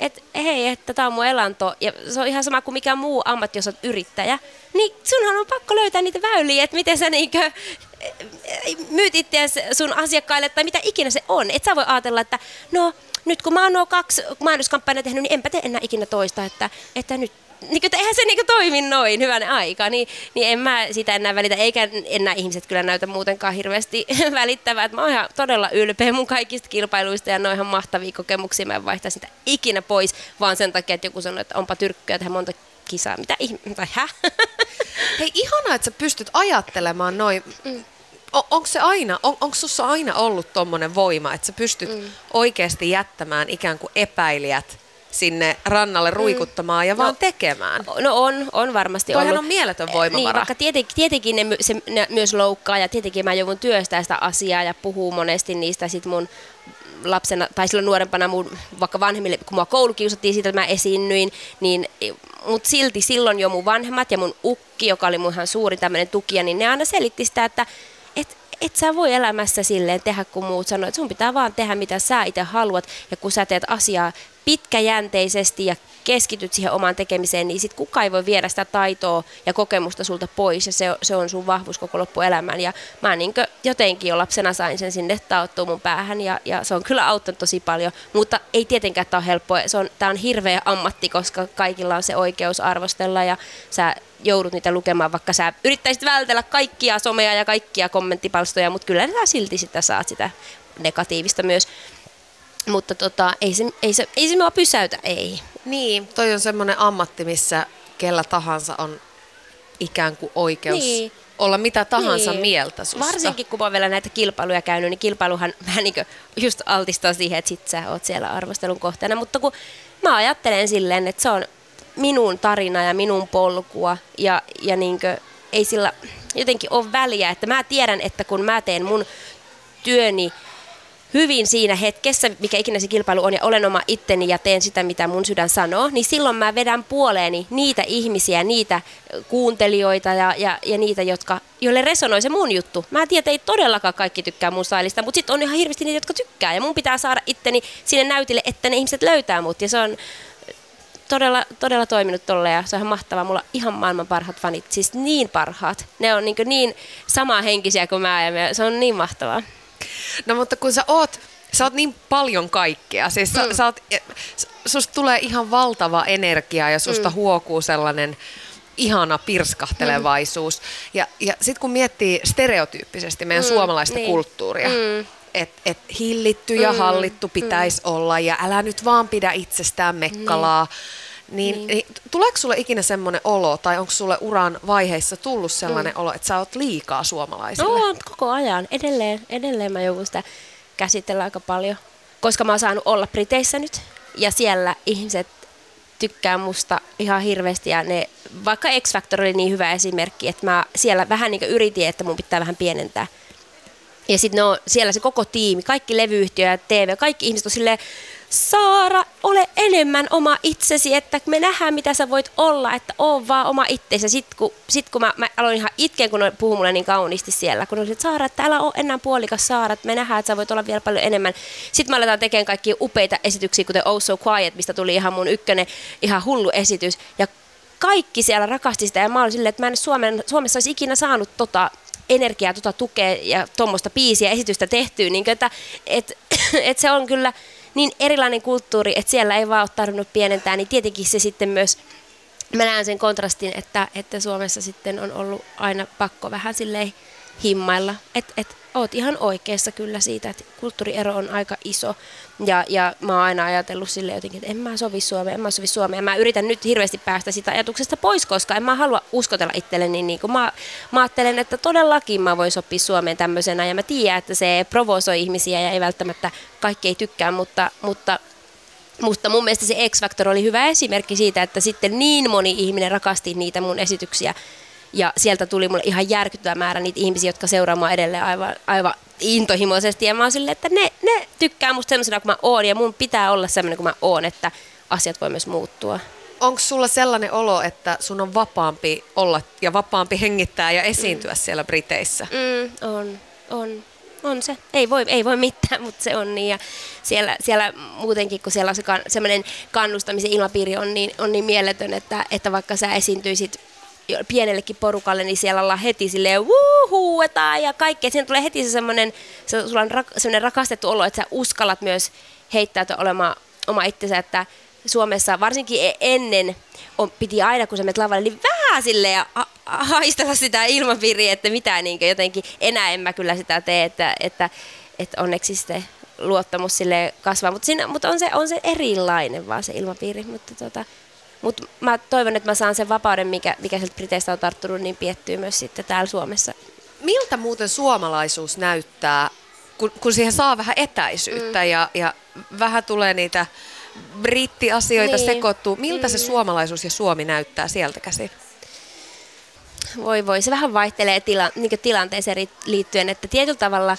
et, hei, että tämä on mun elanto, ja se on ihan sama kuin mikä muu ammatti, jos olet yrittäjä, niin sunhan on pakko löytää niitä väyliä, että miten sä niinkö myyt itseäsi sun asiakkaille, tai mitä ikinä se on. Et sä voi ajatella, että no, nyt kun mä oon nuo kaksi mainoskampanjaa tehnyt, niin enpä tee enää ikinä toista, että, että nyt niin kuin, eihän se niin kuin, toimi noin hyvän aika, niin, niin en mä sitä enää välitä, eikä enää ihmiset kyllä näytä muutenkaan hirveästi välittävää. Mä oon ihan todella ylpeä mun kaikista kilpailuista ja ne on ihan mahtavia kokemuksia. Mä en vaihtaa sitä ikinä pois, vaan sen takia, että joku sanoo, että onpa tyrkkyä tehdä monta kisaa. Mitä ihmettä, tai hä? Hei, ihanaa, että sä pystyt ajattelemaan noin. Mm. On, onko se aina, on, onko sussa aina ollut tommonen voima, että sä pystyt mm. oikeasti jättämään ikään kuin epäilijät sinne rannalle mm. ruikuttamaan mm. ja vaan no, tekemään. No on, on varmasti Toihan ollut. on mieletön voimavara. Niin, vaikka tietenkin, tietenkin ne, se, ne myös loukkaa ja tietenkin mä joudun työstää sitä asiaa ja puhuu monesti niistä sit mun lapsena tai silloin nuorempana mun vaikka vanhemmille, kun mua koulukiusattiin siitä, että mä esiinnyin, niin mutta silti silloin jo mun vanhemmat ja mun ukki, joka oli mun ihan suuri tämmöinen tukija, niin ne aina selitti sitä, että et, et sä voi elämässä silleen tehdä, kun muut sanoo, että sun pitää vaan tehdä, mitä sä itse haluat, ja kun sä teet asiaa pitkäjänteisesti ja keskityt siihen omaan tekemiseen, niin sit kukaan ei voi viedä sitä taitoa ja kokemusta sulta pois ja se, se on sun vahvuus koko loppuelämän. Ja mä niin jotenkin jo lapsena sain sen sinne taottua mun päähän ja, ja se on kyllä auttanut tosi paljon, mutta ei tietenkään tämä ole helppoa. Se on, tää on hirveä ammatti, koska kaikilla on se oikeus arvostella ja sä joudut niitä lukemaan, vaikka sä yrittäisit vältellä kaikkia somea ja kaikkia kommenttipalstoja, mutta kyllä sä silti sitä saat sitä negatiivista myös. Mutta tota, ei, se, ei, se, ei se mua pysäytä, ei. Niin, toi on semmoinen ammatti, missä kellä tahansa on ikään kuin oikeus niin. olla mitä tahansa niin. mieltä susta. Varsinkin kun mä oon vielä näitä kilpailuja käynyt, niin kilpailuhan vähän niin just altistaa siihen, että sit sä oot siellä arvostelun kohteena. Mutta kun mä ajattelen silleen, että se on minun tarina ja minun polkua ja, ja niin kuin, ei sillä jotenkin ole väliä, että mä tiedän, että kun mä teen mun työni hyvin siinä hetkessä, mikä ikinä se kilpailu on, ja olen oma itteni ja teen sitä, mitä mun sydän sanoo, niin silloin mä vedän puoleeni niitä ihmisiä, niitä kuuntelijoita ja, ja, ja niitä, jotka, joille resonoi se mun juttu. Mä tiedän, että ei todellakaan kaikki tykkää mun stylista, mutta sitten on ihan hirveästi niitä, jotka tykkää, ja mun pitää saada itteni sinne näytille, että ne ihmiset löytää mut, ja se on todella, todella toiminut tolle ja se on ihan mahtavaa. Mulla on ihan maailman parhaat fanit, siis niin parhaat. Ne on niin, niin samaa henkisiä kuin mä ja se on niin mahtavaa. No mutta kun sä oot, sä oot niin paljon kaikkea, siis sä, mm. sä oot, susta tulee ihan valtava energia ja susta mm. huokuu sellainen ihana pirskahtelevaisuus. Mm. Ja, ja sitten kun miettii stereotyyppisesti meidän mm, suomalaista niin. kulttuuria, mm. että et hillitty ja mm. hallittu pitäisi mm. olla ja älä nyt vaan pidä itsestään mekkalaa, Niin, niin. niin tuleeko sulle ikinä semmoinen olo, tai onko sulle uran vaiheissa tullut sellainen mm. olo, että sä oot liikaa suomalaisille? No, koko ajan. Edelleen, edelleen mä joudun sitä käsitellä aika paljon. Koska mä oon saanut olla Briteissä nyt, ja siellä ihmiset tykkää musta ihan hirveästi ja ne, vaikka X Factor oli niin hyvä esimerkki, että mä siellä vähän niin yritin, että mun pitää vähän pienentää. Ja sitten siellä se koko tiimi, kaikki levyyhtiö ja TV, kaikki ihmiset on silleen, Saara, ole enemmän oma itsesi, että me nähdään mitä sä voit olla, että oo vaan oma itsesi. Sitten kun, sit kun mä, mä aloin ihan itkeä, kun ne mulle niin kauniisti siellä, kun oli, että Saara, että älä ole enää puolikas Saara, että me nähdään, että sä voit olla vielä paljon enemmän. Sitten mä aletaan tekemään kaikki upeita esityksiä, kuten Oh So Quiet, mistä tuli ihan mun ykkönen, ihan hullu esitys. Ja kaikki siellä rakasti sitä ja mä olin silleen, että mä en Suomen, Suomessa olisi ikinä saanut tota energiaa, tota tukea ja tuommoista biisiä, esitystä tehtyä, niin että et, et se on kyllä niin erilainen kulttuuri, että siellä ei vaan ole tarvinnut pienentää, niin tietenkin se sitten myös mä näen sen kontrastin, että, että Suomessa sitten on ollut aina pakko vähän silleen himmailla. Että et, oot ihan oikeassa kyllä siitä, että kulttuuriero on aika iso. Ja, ja mä oon aina ajatellut sille jotenkin, että en mä sovi Suomeen, en mä sovi Suomeen. Mä yritän nyt hirveästi päästä sitä ajatuksesta pois, koska en mä halua uskotella itselleni. Niin kuin mä, mä ajattelen, että todellakin mä voin sopia Suomeen tämmöisenä. Ja mä tiedän, että se provosoi ihmisiä ja ei välttämättä kaikki ei tykkää, mutta, mutta mutta mun mielestä se X-Factor oli hyvä esimerkki siitä, että sitten niin moni ihminen rakasti niitä mun esityksiä ja sieltä tuli mulle ihan järkyttävä määrä niitä ihmisiä, jotka seuraa mua edelleen aivan, aivan intohimoisesti. Ja mä oon silleen, että ne, ne tykkää musta semmoisena kuin mä oon ja mun pitää olla semmoinen kuin mä oon, että asiat voi myös muuttua. Onko sulla sellainen olo, että sun on vapaampi olla ja vapaampi hengittää ja esiintyä mm. siellä Briteissä? Mm, on, on. On se. Ei voi, ei voi mitään, mutta se on niin. Ja siellä, siellä muutenkin, kun siellä on se kan, semmoinen kannustamisen ilmapiiri on niin, on niin mieletön, että, että vaikka sä esiintyisit pienellekin porukalle, niin siellä ollaan heti silleen huuetaan ja kaikkea. Siinä tulee heti se semmoinen, se, sulla on rak, semmoinen rakastettu olo, että sä uskallat myös heittäytyä olemaan oma itsensä, että Suomessa varsinkin e-, ennen on, piti aina, kun sä menet lavalle, niin vähän silleen haistella sitä ilmapiiriä, että mitä niin jotenkin, enää en mä kyllä sitä tee, että, että, että onneksi sitten luottamus sille kasvaa, mutta, siinä, mutta on, se, on se erilainen vaan se ilmapiiri, mutta tota, mutta mä toivon, että mä saan sen vapauden, mikä, mikä sieltä Briteistä on tarttunut, niin piettyy myös sitten täällä Suomessa. Miltä muuten suomalaisuus näyttää, kun, kun siihen saa vähän etäisyyttä mm. ja, ja vähän tulee niitä brittiasioita niin. sekoittuu. Miltä mm. se suomalaisuus ja Suomi näyttää sieltä käsin? Voi voi, se vähän vaihtelee tila, niin tilanteeseen liittyen, että tietyllä tavalla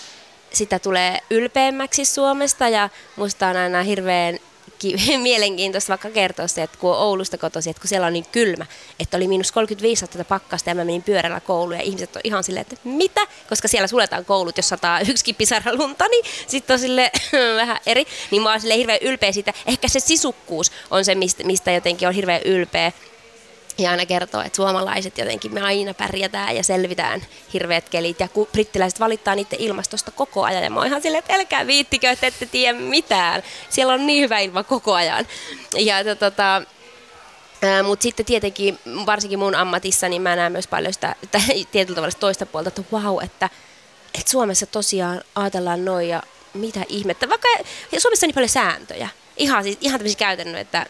sitä tulee ylpeämmäksi Suomesta ja musta on aina hirveän mielenkiintoista vaikka kertoa se, että kun on Oulusta kotoisin, että kun siellä on niin kylmä, että oli miinus 35 astetta pakkasta ja mä menin pyörällä kouluun ja ihmiset on ihan silleen, että mitä? Koska siellä suletaan koulut, jos sataa yksikin pisara lunta, niin sitten on sille vähän eri. Niin mä oon hirveän ylpeä siitä. Ehkä se sisukkuus on se, mistä, mistä jotenkin on hirveän ylpeä ja aina kertoo, että suomalaiset jotenkin me aina pärjätään ja selvitään hirveät kelit. Ja kun brittiläiset valittaa niiden ilmastosta koko ajan. Ja mä oon ihan silleen, että älkää viittikö, että ette tiedä mitään. Siellä on niin hyvä ilma koko ajan. Ja tota, mutta sitten tietenkin, varsinkin mun ammatissa, niin mä näen myös paljon sitä, tietyllä tavalla toista puolta, että vau, että, että Suomessa tosiaan ajatellaan noin ja mitä ihmettä. Vaikka Suomessa on niin paljon sääntöjä. Ihan, siis, ihan tämmöisiä käytännön, että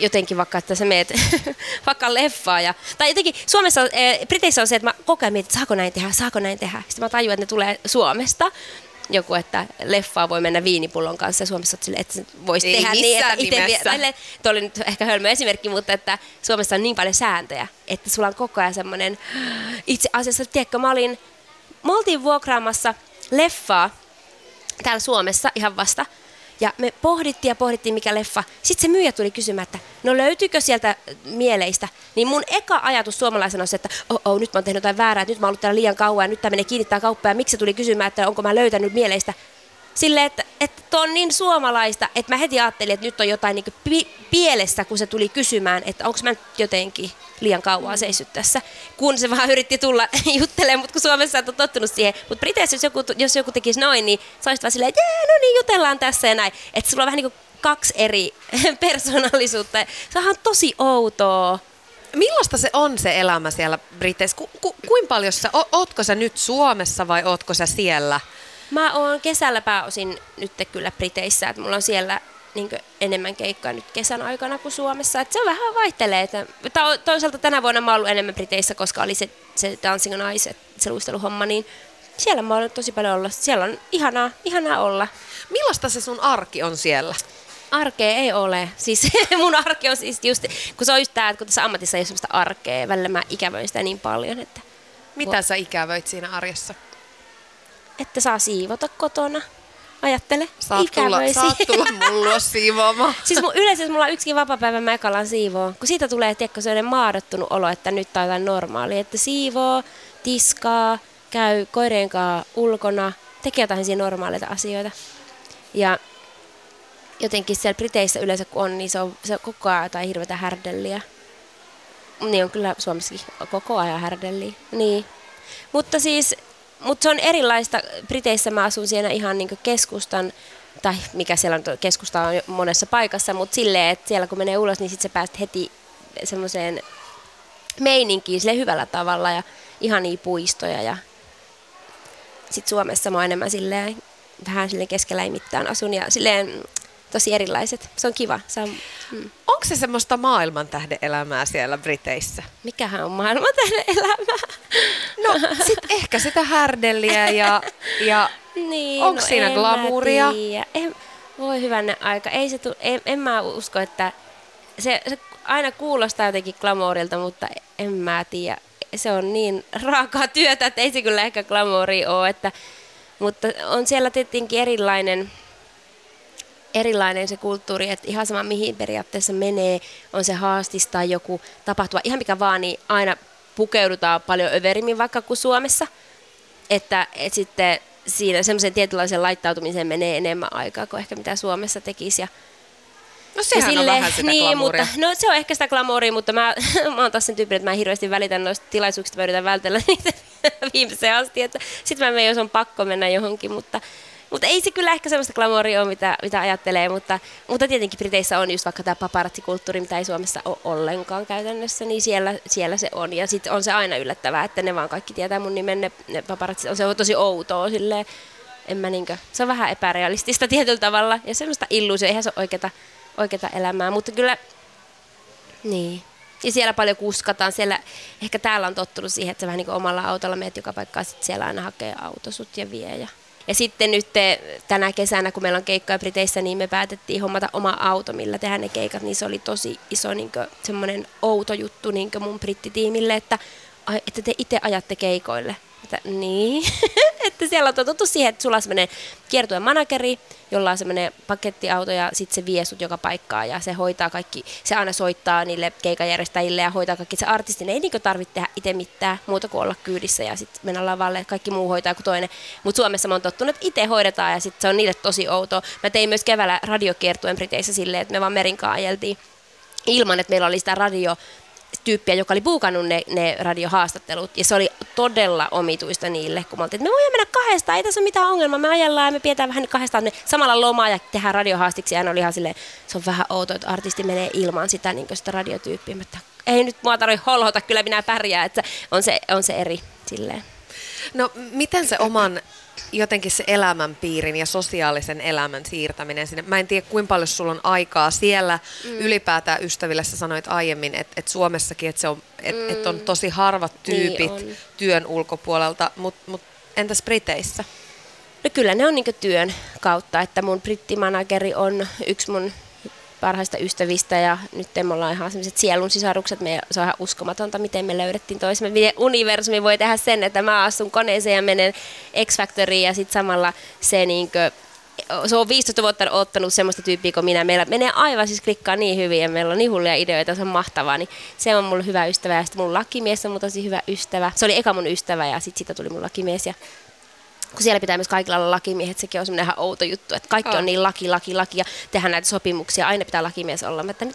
jotenkin vaikka, että sä meet vaikka leffaa. Ja, tai jotenkin Suomessa, e, Briteissä on se, että mä koko ajan mietin, että saako näin tehdä, saako näin tehdä. Sitten mä tajuan, että ne tulee Suomesta. Joku, että leffaa voi mennä viinipullon kanssa ja Suomessa sille, että voisi Ei tehdä niin, että itse vie, Tuo oli nyt ehkä hölmö esimerkki, mutta että Suomessa on niin paljon sääntöjä, että sulla on koko ajan semmoinen, itse asiassa, tiedätkö, mä olin, me oltiin vuokraamassa leffaa täällä Suomessa ihan vasta, ja me pohdittiin ja pohdittiin, mikä leffa. Sitten se myyjä tuli kysymään, että no löytyykö sieltä mieleistä. Niin mun eka ajatus suomalaisena on se, että oh, oh nyt mä oon tehnyt jotain väärää, nyt mä oon ollut täällä liian kauan ja nyt tämä menee kiinnittää kauppaa. Ja miksi se tuli kysymään, että onko mä löytänyt mieleistä. Silleen, että, että on niin suomalaista, että mä heti ajattelin, että nyt on jotain niin pi- pielessä, kun se tuli kysymään, että onko mä nyt jotenkin liian kauan seissyt tässä. Kun se vähän yritti tulla juttelemaan, mutta kun Suomessa on tottunut siihen. Mutta Briteissä, jos joku, jos joku tekisi noin, niin sä olisit vaan silleen, että no niin, jutellaan tässä ja näin. Että sulla on vähän niin kuin kaksi eri persoonallisuutta. Se on tosi outoa. Millaista se on se elämä siellä Briteissä? Ku, ku, kuin paljon sä, o, ootko sä nyt Suomessa vai ootko sä siellä? Mä oon kesällä pääosin nyt kyllä Briteissä, että mulla on siellä niin enemmän keikkaa nyt kesän aikana kuin Suomessa. Et se vähän vaihtelee. Että, to, toisaalta tänä vuonna mä oon ollut enemmän Briteissä, koska oli se, se Dancing on Ice, se luisteluhomma, niin siellä mä oon tosi paljon olla. Siellä on ihanaa, ihanaa olla. Millaista se sun arki on siellä? Arkea ei ole. Siis mun arki on siis just, kun se on just tää, että kun tässä ammatissa ei ole sellaista arkea, välillä mä ikävöin sitä niin paljon, että... Mitä sä ikävöit siinä arjessa? Että saa siivota kotona. Ajattele, Saat tulla, saat tulla mun luo siivoamaan. siis mun, yleensä mulla on yksikin vapaa-päivä, mä ekalan siivoo. Kun siitä tulee, tiedätkö, sellainen maadottunut olo, että nyt on jotain normaalia. Että siivoo, tiskaa, käy koireen kanssa ulkona, tekee jotain normaaleita asioita. Ja jotenkin siellä Briteissä yleensä kun on, niin se on, se on koko ajan jotain hirveätä härdelliä. Niin on kyllä Suomessakin koko ajan härdelliä. Niin. Mutta siis, mutta se on erilaista. Briteissä mä asun siellä ihan niin keskustan, tai mikä siellä on, keskusta on monessa paikassa, mutta silleen, että siellä kun menee ulos, niin sitten sä pääset heti semmoiseen meininkiin sille hyvällä tavalla ja ihania puistoja ja sitten Suomessa mä oon enemmän silleen, vähän silleen keskellä ei mitään asun ja silleen tosi erilaiset. Se on kiva. Se on, mm. Onko se semmoista maailman tähden elämää siellä Briteissä? Mikähän on maailman tähden elämää? No sit ehkä sitä härdelliä ja, ja niin, onko no siinä glamouria? En, voi hyvänne aika. Ei se tu, en, en mä usko, että se, se aina kuulostaa jotenkin glamourilta, mutta en mä tiedä. Se on niin raakaa työtä, että ei se kyllä ehkä glamouri ole. Että, mutta on siellä tietenkin erilainen erilainen se kulttuuri, että ihan sama mihin periaatteessa menee, on se haastis tai joku tapahtuma, ihan mikä vaan, niin aina pukeudutaan paljon överimmin vaikka kuin Suomessa. Että, että sitten siinä semmoisen tietynlaisen laittautumiseen menee enemmän aikaa kuin ehkä mitä Suomessa tekisi. Ja, No sehän sille, on vähän sitä niin, mutta, no se on ehkä sitä glamouria, mutta mä, mä oon taas sen tyyppi, että mä en hirveästi välitän noista tilaisuuksista, mä yritän vältellä niitä viimeiseen asti, että sit mä menen, jos on pakko mennä johonkin, mutta mutta ei se kyllä ehkä semmoista glamouria ole, mitä, mitä ajattelee, mutta, mutta tietenkin Briteissä on just vaikka tämä paparazzikulttuuri, mitä ei Suomessa ole ollenkaan käytännössä, niin siellä, siellä se on. Ja sitten on se aina yllättävää, että ne vaan kaikki tietää mun nimen, ne, ne paparazzit, on se on tosi outoa silleen, en mä niinkö, se on vähän epärealistista tietyllä tavalla ja semmoista illuusio, eihän se ole oikeata, elämää, mutta kyllä, niin. Ja siellä paljon kuskataan. Siellä, ehkä täällä on tottunut siihen, että sä vähän niin omalla autolla meet joka paikkaan, sitten siellä aina hakee autosut ja vie. Ja ja sitten nyt tänä kesänä, kun meillä on keikkoja Briteissä, niin me päätettiin hommata oma auto, millä tehdä ne keikat, niin se oli tosi iso niin semmoinen outo juttu niin mun brittitiimille, että, että te itse ajatte keikoille. Että, niin, että siellä on totuttu siihen, että sulla on semmoinen kiertuen manageri, jolla on semmoinen pakettiauto ja sitten se vie sut joka paikkaan ja se hoitaa kaikki, se aina soittaa niille keikajärjestäjille ja hoitaa kaikki se artisti. Ei niin tarvitse tehdä itse mitään muuta kuin olla kyydissä ja sitten mennä lavalle, kaikki muu hoitaa kuin toinen. Mutta Suomessa mä oon tottunut, että itse hoidetaan ja sitten se on niille tosi outoa. Mä tein myös keväällä radiokiertuen Briteissä silleen, että me vaan Merinkaan ajeltiin ilman, että meillä oli sitä radio tyyppiä, joka oli buukannut ne, ne radiohaastattelut. Ja se oli todella omituista niille, kun me oltiin, että me voimme mennä kahdestaan, ei tässä ole mitään ongelmaa, me ajellaan ja me pidetään vähän kahdestaan ne samalla lomaa ja tehdään radiohaastiksi. Ja oli ihan silleen, se on vähän outoa, että artisti menee ilman sitä, niin sitä radiotyyppiä. Mutta ei nyt mua tarvitse holhota, kyllä minä pärjää, että on se, on se eri silleen. No miten se oman jotenkin se elämänpiirin ja sosiaalisen elämän siirtäminen sinne. Mä en tiedä, kuinka paljon sulla on aikaa siellä. Mm. Ylipäätään ystäville sä sanoit aiemmin, että et Suomessakin, että on, et, mm. et on tosi harvat niin tyypit niin työn ulkopuolelta, mutta mut, entäs Briteissä? No kyllä ne on niin työn kautta, että mun brittimanageri on yksi mun parhaista ystävistä ja nyt me ollaan ihan sellaiset sielun sisarukset. Me, se on ihan uskomatonta, miten me löydettiin toisemme. Miten universumi voi tehdä sen, että mä astun koneeseen ja menen X-Factoriin ja sitten samalla se niinkö, se on 15 vuotta ottanut semmoista tyyppiä kuin minä. Meillä menee aivan siis klikkaa niin hyvin ja meillä on niin hulluja ideoita, se on mahtavaa. Niin se on mulle hyvä ystävä ja sitten mun lakimies on mun tosi hyvä ystävä. Se oli eka mun ystävä ja sitten siitä tuli mun lakimies ja kun siellä pitää myös kaikilla olla lakimiehet, sekin on semmoinen ihan outo juttu, että kaikki on, on niin laki, laki, laki ja tehdään näitä sopimuksia, aina pitää lakimies olla, että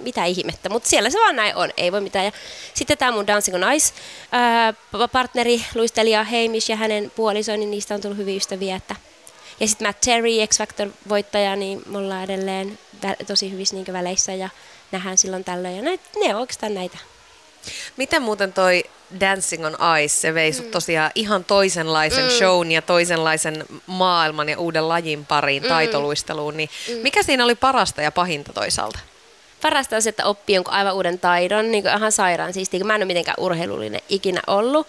mitä ihmettä, mutta siellä se vaan näin on, ei voi mitään. Ja sitten tämä mun Dancing on Ice ää, partneri, luistelija Heimish ja hänen puolisoni, niin niistä on tullut hyviä ystäviä, että ja sitten Matt Terry, X Factor-voittaja, niin me ollaan edelleen tosi hyvissä niin väleissä ja nähdään silloin tällöin. Ja näitä, ne on oikeastaan näitä. Miten muuten toi Dancing on Ice, se vei sut tosiaan ihan toisenlaisen Mm. shown ja toisenlaisen maailman ja uuden lajin pariin, Mm. taitoluisteluun, niin mikä siinä oli parasta ja pahinta toisaalta? Parasta on se, että oppii jonkun aivan uuden taidon, niin kuin ihan sairaan siistiä, kun mä en ole mitenkään urheilullinen ikinä ollut.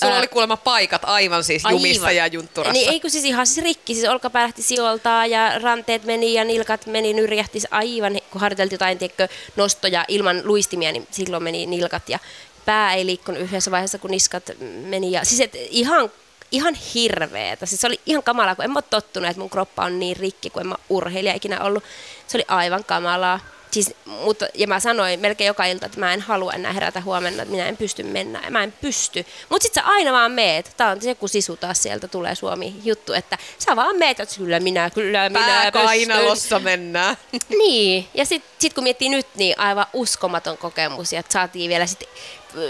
Sulla Ää, oli kuulemma paikat aivan siis jumissa ja juntturassa. Niin ei kun siis ihan siis rikki, siis olkapää lähti sijoiltaa ja ranteet meni ja nilkat meni, nyrjähti se aivan, kun harjoiteltiin jotain tiedätkö, nostoja ilman luistimia, niin silloin meni nilkat ja pää ei liikkunut yhdessä vaiheessa, kun niskat meni. Ja, siis et ihan, ihan hirveetä. Siis se oli ihan kamalaa, kun en mä ole tottunut, että mun kroppa on niin rikki, kun en mä urheilija ikinä ollut. Se oli aivan kamalaa. Siis, mutta, ja mä sanoin melkein joka ilta, että mä en halua enää herätä huomenna, että minä en pysty mennä. Mä en pysty. Mutta sitten sä aina vaan meet. Tää on se, kun sisu taas sieltä tulee Suomi juttu, että sä vaan meet, että kyllä minä, kyllä minä Pää kainalossa mennään. Niin, ja sitten sit kun miettii nyt, niin aivan uskomaton kokemus, ja saatiin vielä sit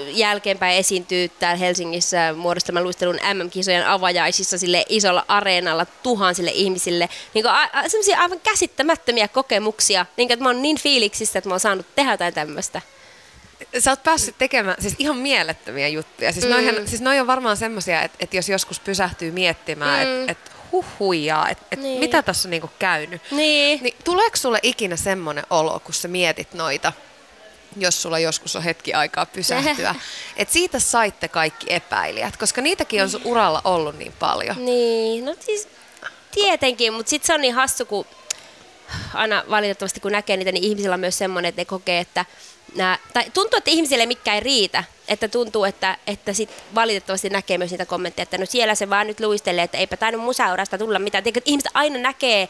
jälkeenpäin esiintyä täällä Helsingissä muodostaman luistelun MM-kisojen avajaisissa sille isolla areenalla tuhansille ihmisille. Niin kuin, a, a, sellaisia aivan käsittämättömiä kokemuksia, niin kuin, että mä oon niin fiiliksissä, että mä oon saanut tehdä jotain tämmöistä. Sä oot päässyt tekemään siis ihan mielettömiä juttuja. Siis, mm. noihan, siis noi on varmaan semmoisia, että, että jos joskus pysähtyy miettimään, mm. että, että huh huijaa, että, että Niin. mitä tässä on niinku käynyt. Niin. Niin tuleeko sulle ikinä semmoinen olo, kun sä mietit noita, jos sulla joskus on hetki aikaa pysähtyä, että siitä saitte kaikki epäilijät, koska niitäkin on sun uralla ollut niin paljon. Niin, no siis tietenkin, mutta sitten se on niin hassu, kun aina valitettavasti kun näkee niitä, niin ihmisillä on myös semmoinen, että ne kokee, että nää, tai tuntuu, että ihmisille mikään ei riitä. Että tuntuu, että, että sit valitettavasti näkee myös niitä kommentteja, että no siellä se vaan nyt luistelee, että eipä tainnut musaurasta tulla mitään. Tiedätkö, että ihmiset aina näkee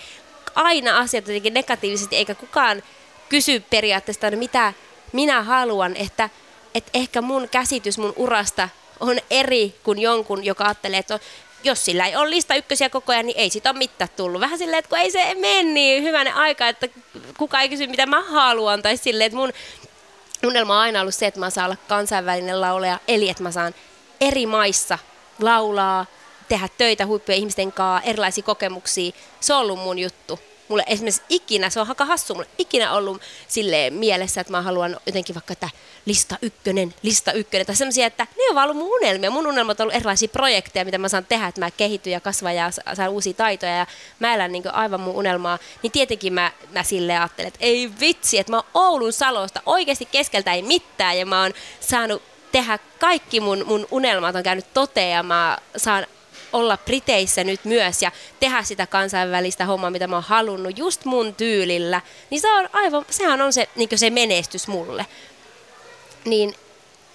aina asiat jotenkin negatiivisesti, eikä kukaan kysy periaatteessa, että no mitä minä haluan, että, että ehkä mun käsitys mun urasta on eri kuin jonkun, joka ajattelee, että no, jos sillä ei ole lista ykkösiä koko ajan, niin ei siitä ole mitään tullut. Vähän silleen, että kun ei se mene niin hyvänen aika, että kukaan ei kysy, mitä mä haluan. Tai silleen, että mun unelma on aina ollut se, että mä saan olla kansainvälinen laulaja, eli että mä saan eri maissa laulaa, tehdä töitä huippujen ihmisten kanssa, erilaisia kokemuksia. Se on ollut mun juttu. Mulle esimerkiksi ikinä, se on aika hassu, mulle ikinä ollut silleen mielessä, että mä haluan jotenkin vaikka, että lista ykkönen, lista ykkönen, tai semmoisia, että ne on vaan ollut mun unelmia. Mun unelmat on ollut erilaisia projekteja, mitä mä saan tehdä, että mä kehityn ja kasvan ja sa- saan uusia taitoja ja mä elän niin aivan mun unelmaa. Niin tietenkin mä, mä silleen ajattelen, että ei vitsi, että mä oon Oulun Salosta oikeasti keskeltä ei mitään ja mä oon saanut tehdä kaikki mun, mun unelmat on käynyt toteen ja mä saan olla Briteissä nyt myös ja tehdä sitä kansainvälistä hommaa, mitä mä oon halunnut just mun tyylillä, niin se on aivan, sehän on se, niin se menestys mulle. Niin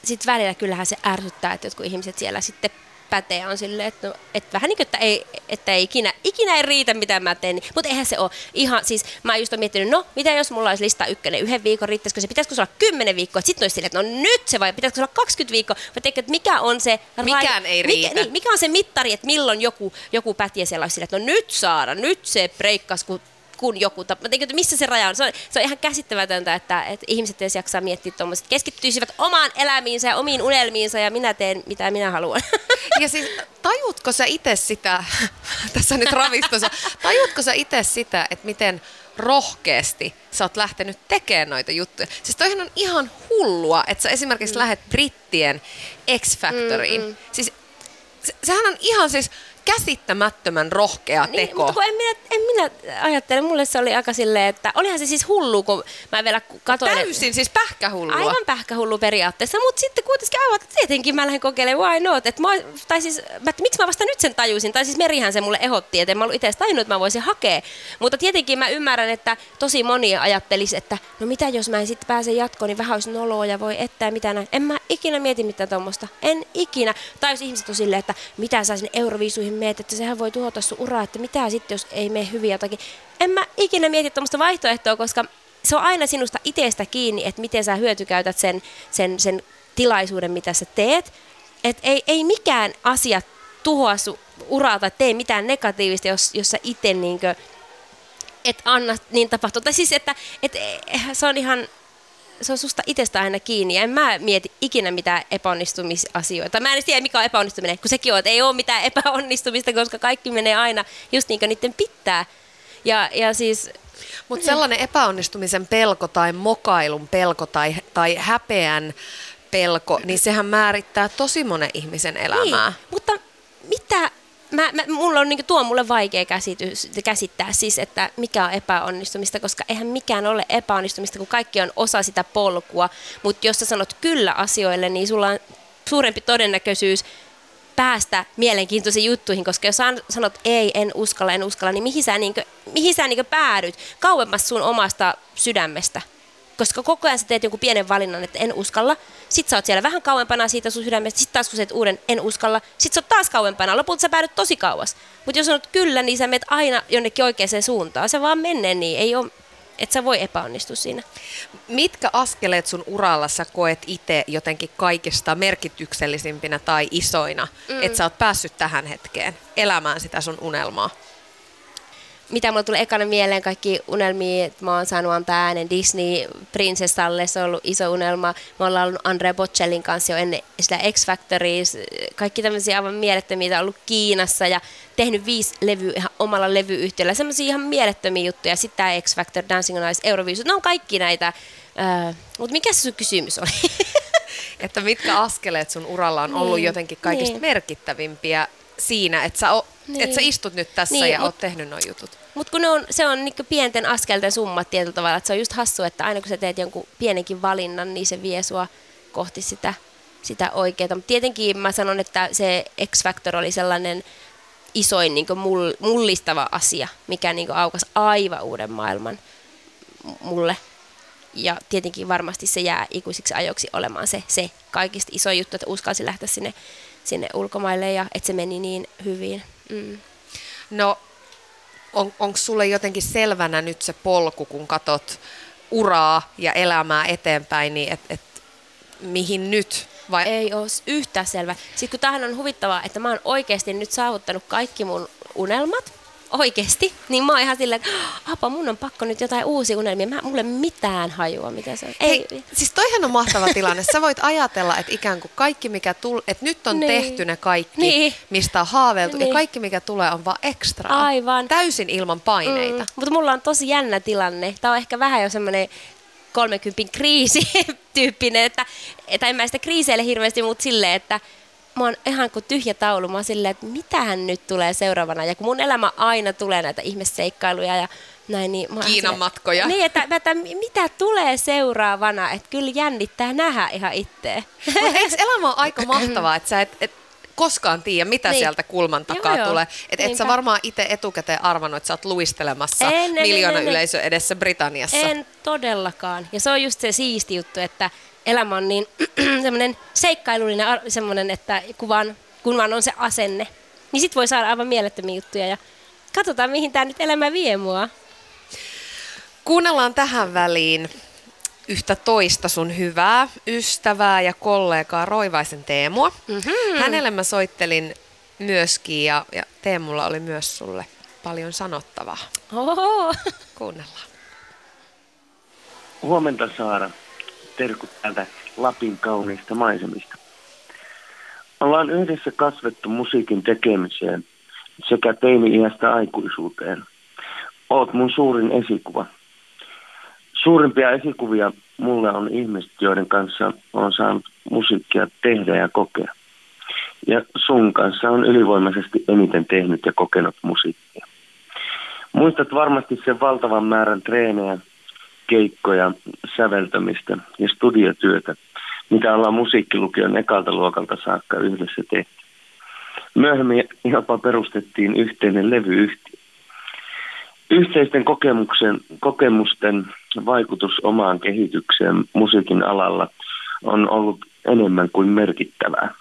sitten välillä kyllähän se ärsyttää, että jotkut ihmiset siellä sitten pätee on silleen, että, no, että vähän niin kuin, että ei, että ei ikinä, ikinä ei riitä, mitä mä teen. Mutta eihän se ole ihan, siis mä just oon miettinyt, no mitä jos mulla olisi lista ykkönen yhden viikon, riittäisikö se, pitäisikö se olla kymmenen viikkoa, sitten olisi silleen, että no nyt se vai pitäisikö se olla 20 viikkoa, vai tiedätkö, että mikä on se... Mikään ei riitä. Mikä, niin, mikä on se mittari, että milloin joku, joku pätjä siellä olisi silleen, että no nyt Saara, nyt se breikkas, kun kun joku tapa. Että missä se raja on. Se, on. se on ihan käsittämätöntä, että, että ihmiset edes jaksaa miettiä tuommoiset. Keskittyisivät omaan elämiinsä ja omiin unelmiinsa ja minä teen, mitä minä haluan. Ja siis tajutko sä itse sitä, tässä nyt ravistossa, tajutko sä itse sitä, että miten rohkeasti sä oot lähtenyt tekemään noita juttuja. Siis toihan on ihan hullua, että sä esimerkiksi mm. lähet brittien X-Factoriin. Mm, mm. Siis se, sehän on ihan siis käsittämättömän rohkea Niin, teko. mutta kun en minä, en minä ajattele, mulle se oli aika silleen, että olihan se siis hullu, kun mä vielä katsoin. Täysin siis pähkähullua. Aivan pähkähullu periaatteessa, mutta sitten kuitenkin aivan, että tietenkin mä lähden kokeilemaan, why not? Et mä, tai siis, mä, että miksi mä vasta nyt sen tajusin, tai siis Merihän se mulle ehotti, että en mä ollut itse tajunnut, että mä voisin hakea. Mutta tietenkin mä ymmärrän, että tosi moni ajattelisi, että no mitä jos mä en sitten pääse jatkoon, niin vähän olisi noloa ja voi ettää mitä näin. En mä ikinä mieti mitään tuommoista. En ikinä. Tai jos ihmiset on silleen, että mitä sä sinne Euroviisuihin meet, että sehän voi tuhota sun uraa, että mitä sitten, jos ei mene hyvin jotakin. En mä ikinä mieti tuommoista vaihtoehtoa, koska se on aina sinusta itsestä kiinni, että miten sä hyötykäytät sen, sen, sen tilaisuuden, mitä sä teet. Et ei, ei mikään asia tuhoa sun uraa tai tee mitään negatiivista, jos, jos sä itse niinkö, et anna niin tapahtua. Tai siis, että et, eh, se on ihan se on susta itsestä aina kiinni. En mä mieti ikinä mitään epäonnistumisasioita. Mä en edes tiedä, mikä on epäonnistuminen, kun sekin on, että ei ole mitään epäonnistumista, koska kaikki menee aina just niin kuin niiden pitää. Ja, ja siis Mutta sellainen epäonnistumisen pelko tai mokailun pelko tai, tai häpeän pelko, niin sehän määrittää tosi monen ihmisen elämää. Niin, mutta mitä, mä, mä, mulla on niinku, tuo on mulle vaikea käsitys, käsittää siis, että mikä on epäonnistumista, koska eihän mikään ole epäonnistumista, kun kaikki on osa sitä polkua. Mutta jos sä sanot kyllä asioille, niin sulla on suurempi todennäköisyys päästä mielenkiintoisiin juttuihin, koska jos sanot ei, en uskalla, en uskalla, niin mihin sä, niinku, mihin sä niinku päädyt? Kauemmas sun omasta sydämestä koska koko ajan sä teet jonkun pienen valinnan, että en uskalla. Sitten sä oot siellä vähän kauempana siitä sun sydämestä, sitten taas kun sä uuden en uskalla, sitten sä oot taas kauempana, lopulta sä päädyt tosi kauas. Mutta jos sanot kyllä, niin sä menet aina jonnekin oikeaan suuntaan. Se vaan menee niin, ei ole, et sä voi epäonnistua siinä. Mitkä askeleet sun uralla sä koet itse jotenkin kaikista merkityksellisimpinä tai isoina, mm. että sä oot päässyt tähän hetkeen elämään sitä sun unelmaa? Mitä mulle tulee ekana mieleen, kaikki unelmia, että mä oon saanut antaa äänen Disney-prinsessalle, se on ollut iso unelma. Mä ollaan ollut Andrea Bocellin kanssa jo ennen sitä X Factoria, kaikki tämmöisiä aivan mielettömiä, ollut Kiinassa ja tehnyt viisi levyä ihan omalla levyyhtiöllä, semmoisia ihan mielettömiä juttuja. Sitten tämä X Factor, Dancing on Ice, Eurovision, ne on kaikki näitä. Äh, mutta mikä se sun kysymys oli? että mitkä askeleet sun uralla on ollut niin, jotenkin kaikista niin. merkittävimpiä siinä, että sä, o, niin. et sä istut nyt tässä niin, ja mut, oot tehnyt nuo jutut. Mutta kun ne on, se on niin pienten askelten summat tietyllä tavalla, että se on just hassu, että aina kun sä teet jonkun pienenkin valinnan, niin se vie sua kohti sitä, sitä oikeaa. Mutta tietenkin mä sanon, että se X-Factor oli sellainen isoin niin mullistava asia, mikä niin aukasi aivan uuden maailman mulle. Ja tietenkin varmasti se jää ikuisiksi ajoksi olemaan se, se kaikista iso juttu, että uskalsi lähteä sinne sinne ulkomaille ja että se meni niin hyvin. Mm. No, on, onko sulle jotenkin selvänä nyt se polku, kun katot uraa ja elämää eteenpäin, niin et, et, mihin nyt? Vai? Ei ole yhtään selvä. Sitten kun tähän on huvittavaa, että mä oon oikeasti nyt saavuttanut kaikki mun unelmat, oikeasti, niin mä oon ihan silleen, että apa, mun on pakko nyt jotain uusia unelmia. Mä, mulle mitään hajua, mitä se on. Ei. Hei, siis toihan on mahtava tilanne. Sä voit ajatella, että ikään kuin kaikki, mikä tulee, että nyt on niin. tehty ne kaikki, niin. mistä on haaveiltu, niin. ja kaikki, mikä tulee, on vaan ekstra. Aivan. Täysin ilman paineita. Mm, mutta mulla on tosi jännä tilanne. Tää on ehkä vähän jo semmoinen 30 kriisi tyyppinen, että, että en mä sitä kriiseille hirveästi, mutta silleen, että mä oon ihan kuin tyhjä taulu. Mä oon silleen, että mitähän nyt tulee seuraavana. Ja kun mun elämä aina tulee näitä ihmesseikkailuja ja näin, niin... Mä Kiinan silleen, matkoja. Niin, että, että, mitä tulee seuraavana. Että kyllä jännittää nähdä ihan itse. Mutta eikö elämä on aika mahtavaa, että sä et, et koskaan tiedä, mitä niin. sieltä kulman takaa joo, tulee. Että et sä varmaan itse etukäteen arvannut, että sä oot luistelemassa en, miljoona en, en, yleisö edessä Britanniassa. En todellakaan. Ja se on just se siisti juttu, että elämä on niin semmoinen seikkailullinen semmoinen, että kun vaan, kun vaan on se asenne, niin sit voi saada aivan mielettömiä juttuja ja katsotaan mihin tämä nyt elämä vie mua. Kuunnellaan tähän väliin yhtä toista sun hyvää ystävää ja kollegaa Roivaisen Teemua. Mm-hmm. Hänelle mä soittelin myöskin ja, ja Teemulla oli myös sulle paljon sanottavaa. Oho. Kuunnellaan. Huomenta Saara terkut täältä Lapin kauniista maisemista. Ollaan yhdessä kasvettu musiikin tekemiseen sekä teini-iästä aikuisuuteen. Oot mun suurin esikuva. Suurimpia esikuvia mulle on ihmiset, joiden kanssa on saanut musiikkia tehdä ja kokea. Ja sun kanssa on ylivoimaisesti eniten tehnyt ja kokenut musiikkia. Muistat varmasti sen valtavan määrän treenejä, keikkoja, säveltämistä ja studiotyötä, mitä ollaan musiikkilukion ekalta luokalta saakka yhdessä tehty. Myöhemmin jopa perustettiin yhteinen levyyhtiö. Yhteisten kokemuksen, kokemusten vaikutus omaan kehitykseen musiikin alalla on ollut enemmän kuin merkittävää.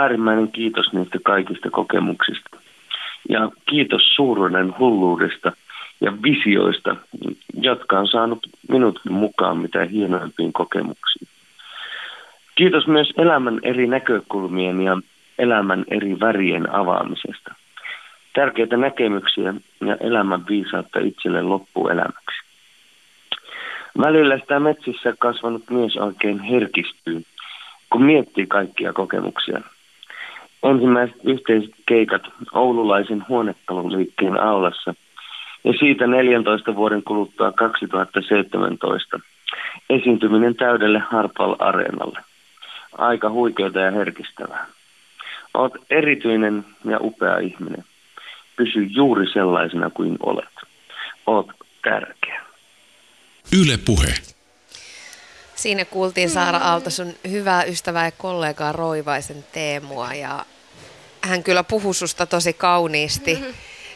Äärimmäinen kiitos niistä kaikista kokemuksista. Ja kiitos suuruuden hulluudesta, ja visioista, jotka on saanut minut mukaan mitä hienoimpiin kokemuksiin. Kiitos myös elämän eri näkökulmien ja elämän eri värien avaamisesta. Tärkeitä näkemyksiä ja elämän viisautta itselle loppuelämäksi. Välillä sitä metsissä kasvanut mies oikein herkistyy, kun miettii kaikkia kokemuksia. Ensimmäiset yhteiset keikat oululaisen huonekaluliikkeen aulassa – ja siitä 14 vuoden kuluttua 2017 esiintyminen täydelle Harpal-areenalle. aika huikeata ja herkistävää. Oot erityinen ja upea ihminen. Pysy juuri sellaisena kuin olet. Oot tärkeä. Yle Puhe. Siinä kuultiin Saara Aalto sun hyvää ystävää ja kollegaa Roivaisen Teemua ja hän kyllä puhui susta tosi kauniisti. Mhm.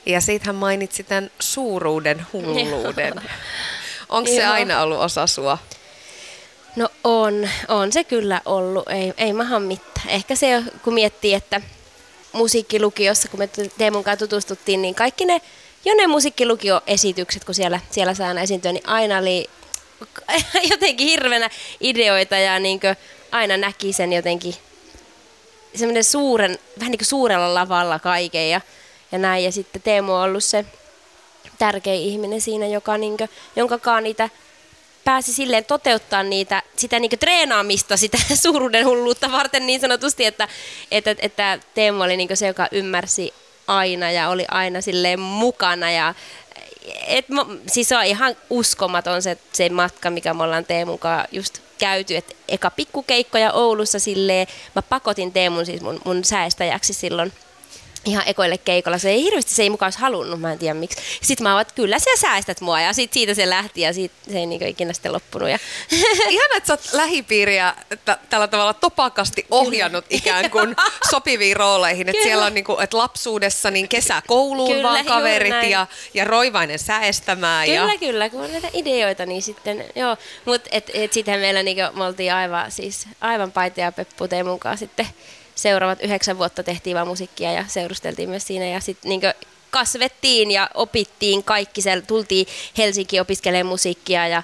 Ja siitä hän mainitsi tämän suuruuden hulluuden. Onko se aina ollut osa sua? No on, on se kyllä ollut, ei, ei maha mitään. Ehkä se, kun miettii, että musiikkilukiossa, kun me Teemun kanssa tutustuttiin, niin kaikki ne, jo ne musiikkilukioesitykset, kun siellä, siellä saa aina esiintyä, niin aina oli jotenkin hirveänä ideoita ja niin aina näki sen jotenkin semmoinen suuren, vähän niin kuin suurella lavalla kaiken ja, ja näin. Ja sitten Teemu on ollut se tärkein ihminen siinä, joka niinkö, jonkakaan niitä pääsi silleen toteuttaa niitä, sitä niinkö treenaamista, sitä suuruuden hulluutta varten niin sanotusti, että, että, että Teemu oli niinkö se, joka ymmärsi aina ja oli aina silleen mukana ja et, mä, siis on ihan uskomaton se, se matka, mikä me ollaan Teemun kanssa just käyty. Et eka pikkukeikkoja Oulussa silleen, mä pakotin Teemun siis mun, mun säästäjäksi silloin ihan ekoille keikolla. Se ei hirveästi, se ei mukaan olisi halunnut, mä en tiedä miksi. Sitten mä oon, että kyllä sä säästät mua ja sit siitä se lähti ja sit se ei niin ikinä sitten loppunut. Ja Ihan, että sä oot lähipiiriä että tällä tavalla topakasti ohjannut ikään kuin sopiviin rooleihin. Että siellä on niin kuin, että lapsuudessa niin kesäkouluun Kyllä, vaan kaverit ja, ja roivainen säestämään. Kyllä, ja... kyllä, kun on näitä ideoita, niin sitten joo. Mutta et, et sittenhän meillä niinku, me oltiin aivan, siis, aivan paita ja peppu Teemun kanssa sitten seuraavat yhdeksän vuotta tehtiin vaan musiikkia ja seurusteltiin myös siinä. Ja sitten niinku kasvettiin ja opittiin kaikki, siellä. Tultiin Helsinkiin opiskelemaan musiikkia ja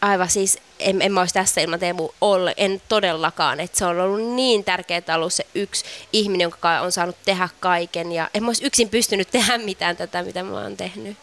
aivan siis, en, en mä olisi tässä ilman Teemu ole, en todellakaan, että se on ollut niin tärkeää ollut se yksi ihminen, kanssa on saanut tehdä kaiken. Ja en mä olisi yksin pystynyt tehdä mitään tätä, mitä mä oon tehnyt.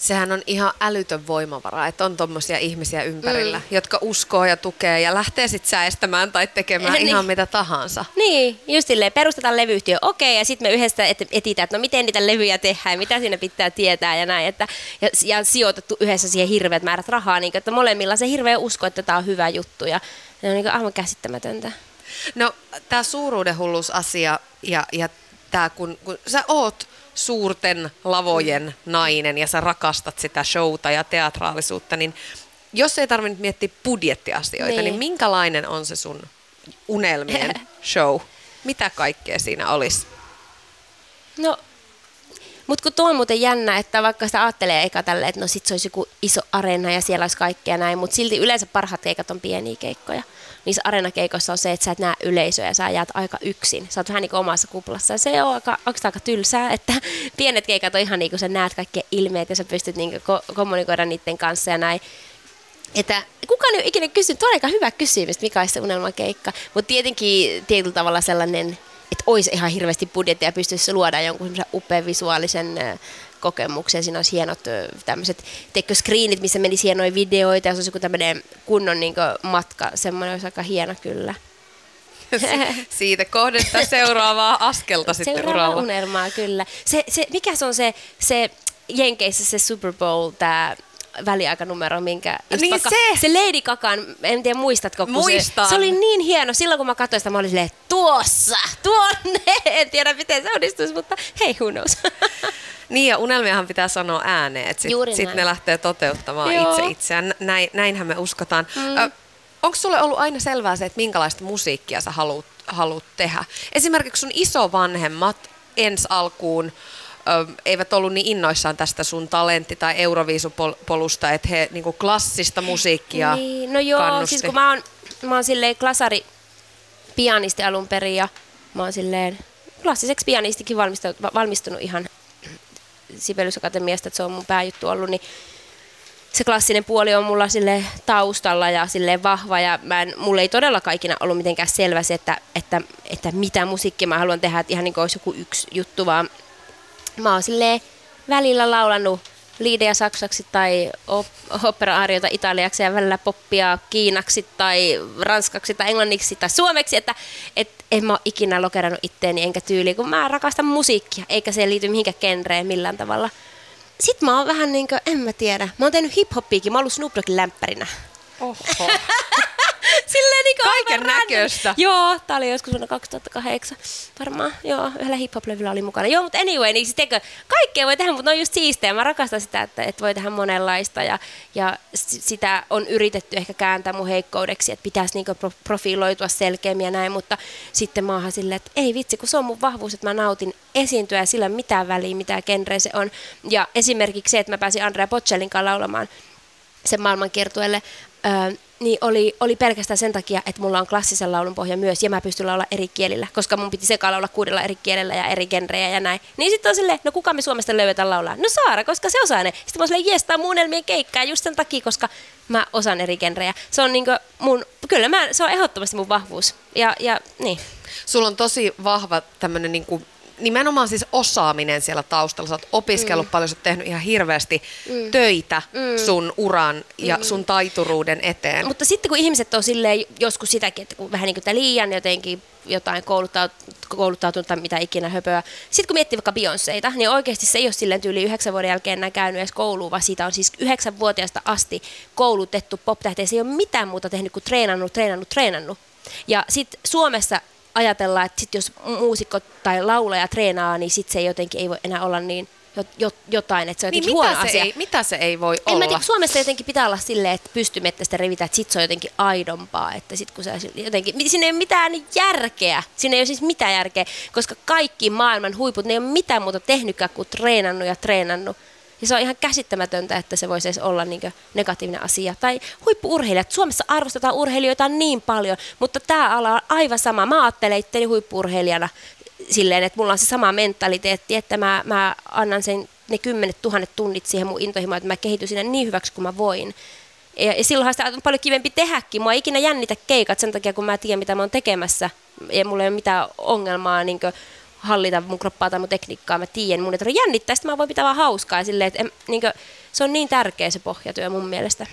Sehän on ihan älytön voimavara, että on tommosia ihmisiä ympärillä, mm. jotka uskoo ja tukee ja lähtee sitten säestämään tai tekemään Niin. ihan mitä tahansa. Niin, just silleen, perustetaan levyyhtiö, okei, ja sitten me yhdessä et, etitään, että no miten niitä levyjä tehdään, mitä siinä pitää tietää ja näin, että, ja, ja sijoitettu yhdessä siihen hirveät määrät rahaa, niin että molemmilla se hirveä usko, että tämä on hyvä juttu, ja se on niin aivan käsittämätöntä. No, tämä suuruudenhulluusasia ja, ja tämä, kun, kun sä oot suurten lavojen nainen ja sä rakastat sitä showta ja teatraalisuutta, niin jos ei tarvitse miettiä budjettiasioita, niin. Niin. niin minkälainen on se sun unelmien show? Mitä kaikkea siinä olisi? No, mutta kun tuo on muuten jännä, että vaikka sitä ajattelee eka tälle, että no sit se olisi joku iso areena ja siellä olisi kaikkea näin, mutta silti yleensä parhaat keikat on pieniä keikkoja. Niissä areenakeikoissa on se, että sä et näe yleisöä ja sä jäät aika yksin. Sä oot vähän niin kuin omassa kuplassa ja se on aika, oikeastaan aika tylsää, että pienet keikat on ihan niin kuin sä näet kaikki ilmeet ja sä pystyt niin kuin ko- kommunikoida niiden kanssa ja näin. Että kukaan ei ole ikinä kysynyt, tuo on aika hyvä kysymys, mikä olisi se unelmakeikka. Mutta tietenkin tietyllä tavalla sellainen, olisi ihan hirveästi budjettia ja pystyisi luoda jonkun semmoisen upean visuaalisen kokemuksen. Siinä olisi hienot tämmöiset teikö screenit, missä menisi hienoja videoita ja se olisi joku tämmöinen kunnon niin matka. Semmoinen olisi aika hieno kyllä. Siitä kohdesta seuraavaa askelta sitten Seuraava uralla. unelmaa, kyllä. Se, se, mikä se on se, se Jenkeissä se Super Bowl, tämä väliaikanumero, minkä... Niin vaikka- se! Se Lady Gagan, en tiedä muistatko, kun Muistan. Se, se oli niin hieno. Silloin kun mä katsoin sitä, mä olin silleen, tuossa, tuonne. En tiedä, miten se onnistuisi, mutta hei, who knows. Niin ja unelmiahan pitää sanoa ääneen, että sitten sit ne lähtee toteuttamaan Joo. itse itseään. Näin, näinhän me uskotaan. Mm. Onko sulle ollut aina selvää se, että minkälaista musiikkia sä haluat, haluat tehdä? Esimerkiksi sun isovanhemmat ensi alkuun eivät ollut niin innoissaan tästä sun talentti- tai euroviisupolusta, että he niinku klassista musiikkia Niin, no joo, kannusti. siis kun mä oon, mä oon silleen klasari pianisti alun perin ja mä oon silleen klassiseksi pianistikin valmistunut, valmistunut ihan Sibelius Akatemiasta, että se on mun pääjuttu ollut, niin se klassinen puoli on mulla sille taustalla ja sille vahva ja mä en, mulla ei todellakaan ikinä ollut mitenkään selvä se, että, että, että mitä musiikkia mä haluan tehdä, että ihan niin kuin olisi joku yksi juttu, vaan mä oon silleen välillä laulanut liidejä saksaksi tai op- opera-arjoita italiaksi ja välillä poppia kiinaksi tai ranskaksi tai englanniksi tai suomeksi, että et en mä ole ikinä lokerannut itteeni enkä tyyliin, kun mä rakastan musiikkia, eikä se liity mihinkään genreen millään tavalla. Sitten mä oon vähän niin kuin, en mä tiedä, mä oon tehnyt hip-hoppiikin, mä oon ollut Snoop Doggin lämpärinä. Oho. Silleen niin Kaiken näköistä. Joo, tää oli joskus vuonna 2008. Varmaan, joo, yhdellä hip-hop-levyllä oli mukana. Joo, mutta anyway, niin sitten kaikkea voi tehdä, mutta on just siistejä. Mä rakastan sitä, että, että voi tehdä monenlaista ja, ja sitä on yritetty ehkä kääntää mun heikkoudeksi, että pitäisi niinku profiloitua selkeämmin ja näin, mutta sitten maahan silleen, että ei vitsi, kun se on mun vahvuus, että mä nautin esiintyä ja sillä mitään väliä, mitä genre se on. Ja esimerkiksi se, että mä pääsin Andrea Bocellin kanssa laulamaan sen maailmankiertueelle, öö, niin oli, oli pelkästään sen takia, että mulla on klassisen laulun pohja myös, ja mä pystyn laulaa eri kielillä, koska mun piti sekaan laulaa kuudella eri kielellä ja eri genrejä ja näin. Niin sitten on silleen, no kuka me Suomesta löydetään laulaa? No Saara, koska se osaa ne. Sitten mä oon jes, tää on keikkaa just sen takia, koska mä osaan eri genrejä. Se on niinku mun, kyllä mä, se on ehdottomasti mun vahvuus. Ja, ja niin. Sulla on tosi vahva tämmönen niinku nimenomaan siis osaaminen siellä taustalla. Sä oot opiskellut mm. paljon, sä oot tehnyt ihan hirveästi mm. töitä mm. sun uran ja mm. sun taituruuden eteen. Mutta sitten kun ihmiset on silleen joskus sitäkin, että kun vähän niin kuin liian jotenkin jotain kouluttautunut tai mitä ikinä höpöä. Sitten kun miettii vaikka Beyoncéita, niin oikeasti se ei ole silleen tyyli yhdeksän vuoden jälkeen enää käynyt edes kouluun, vaan siitä on siis yhdeksänvuotiaasta asti koulutettu poptähti. Se ei ole mitään muuta tehnyt kuin treenannut, treenannut, treenannut. Ja sitten Suomessa ajatellaan, että sit jos muusikko tai laulaja treenaa, niin sit se ei jotenkin ei voi enää olla niin jotain, että se on niin huono mitä asia. Se ei, mitä se ei voi en olla? Mä tiedä, Suomessa jotenkin pitää olla silleen, että pystymettä revitä, että sit se on jotenkin aidompaa, että sit kun se jotenkin, siinä ei ole mitään järkeä, siinä ei ole siis mitään järkeä, koska kaikki maailman huiput, ne ei ole mitään muuta tehnytkään kuin treenannut ja treenannut. Ja se on ihan käsittämätöntä, että se voisi edes olla niin negatiivinen asia. Tai huippuurheilijat. Suomessa arvostetaan urheilijoita niin paljon, mutta tämä ala on aivan sama. Mä ajattelen itteni huippuurheilijana silleen, että mulla on se sama mentaliteetti, että mä, mä annan sen ne kymmenet tuhannet tunnit siihen mun intohimoon, että mä kehityn sinne niin hyväksi kuin mä voin. Ja, ja silloinhan sitä on paljon kivempi tehdäkin. Mua ei ikinä jännitä keikat sen takia, kun mä tiedän, mitä mä oon tekemässä. Ja mulla ei ole mitään ongelmaa niin hallita mun kroppaa tai mun tekniikkaa, mä tiedän, mun ei tarvitse jännittää, sitten mä voin pitää vaan hauskaa. Silleen, että en, niin kuin, se on niin tärkeä se pohjatyö mun mielestä.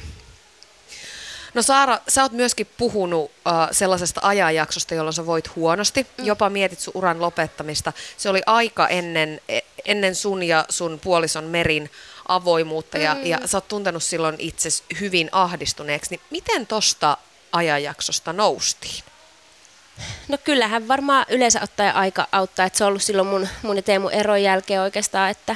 No Saara, sä oot myöskin puhunut uh, sellaisesta ajanjaksosta, jolloin sä voit huonosti. Mm. Jopa mietit sun uran lopettamista. Se oli aika ennen, e, ennen sun ja sun puolison Merin avoimuutta ja, mm. ja sä oot tuntenut silloin itse hyvin ahdistuneeksi. Niin miten tosta ajanjaksosta noustiin? No kyllähän varmaan yleensä ottaa aika auttaa, että se on ollut silloin mun, mun ja Teemun eron jälkeen oikeastaan, että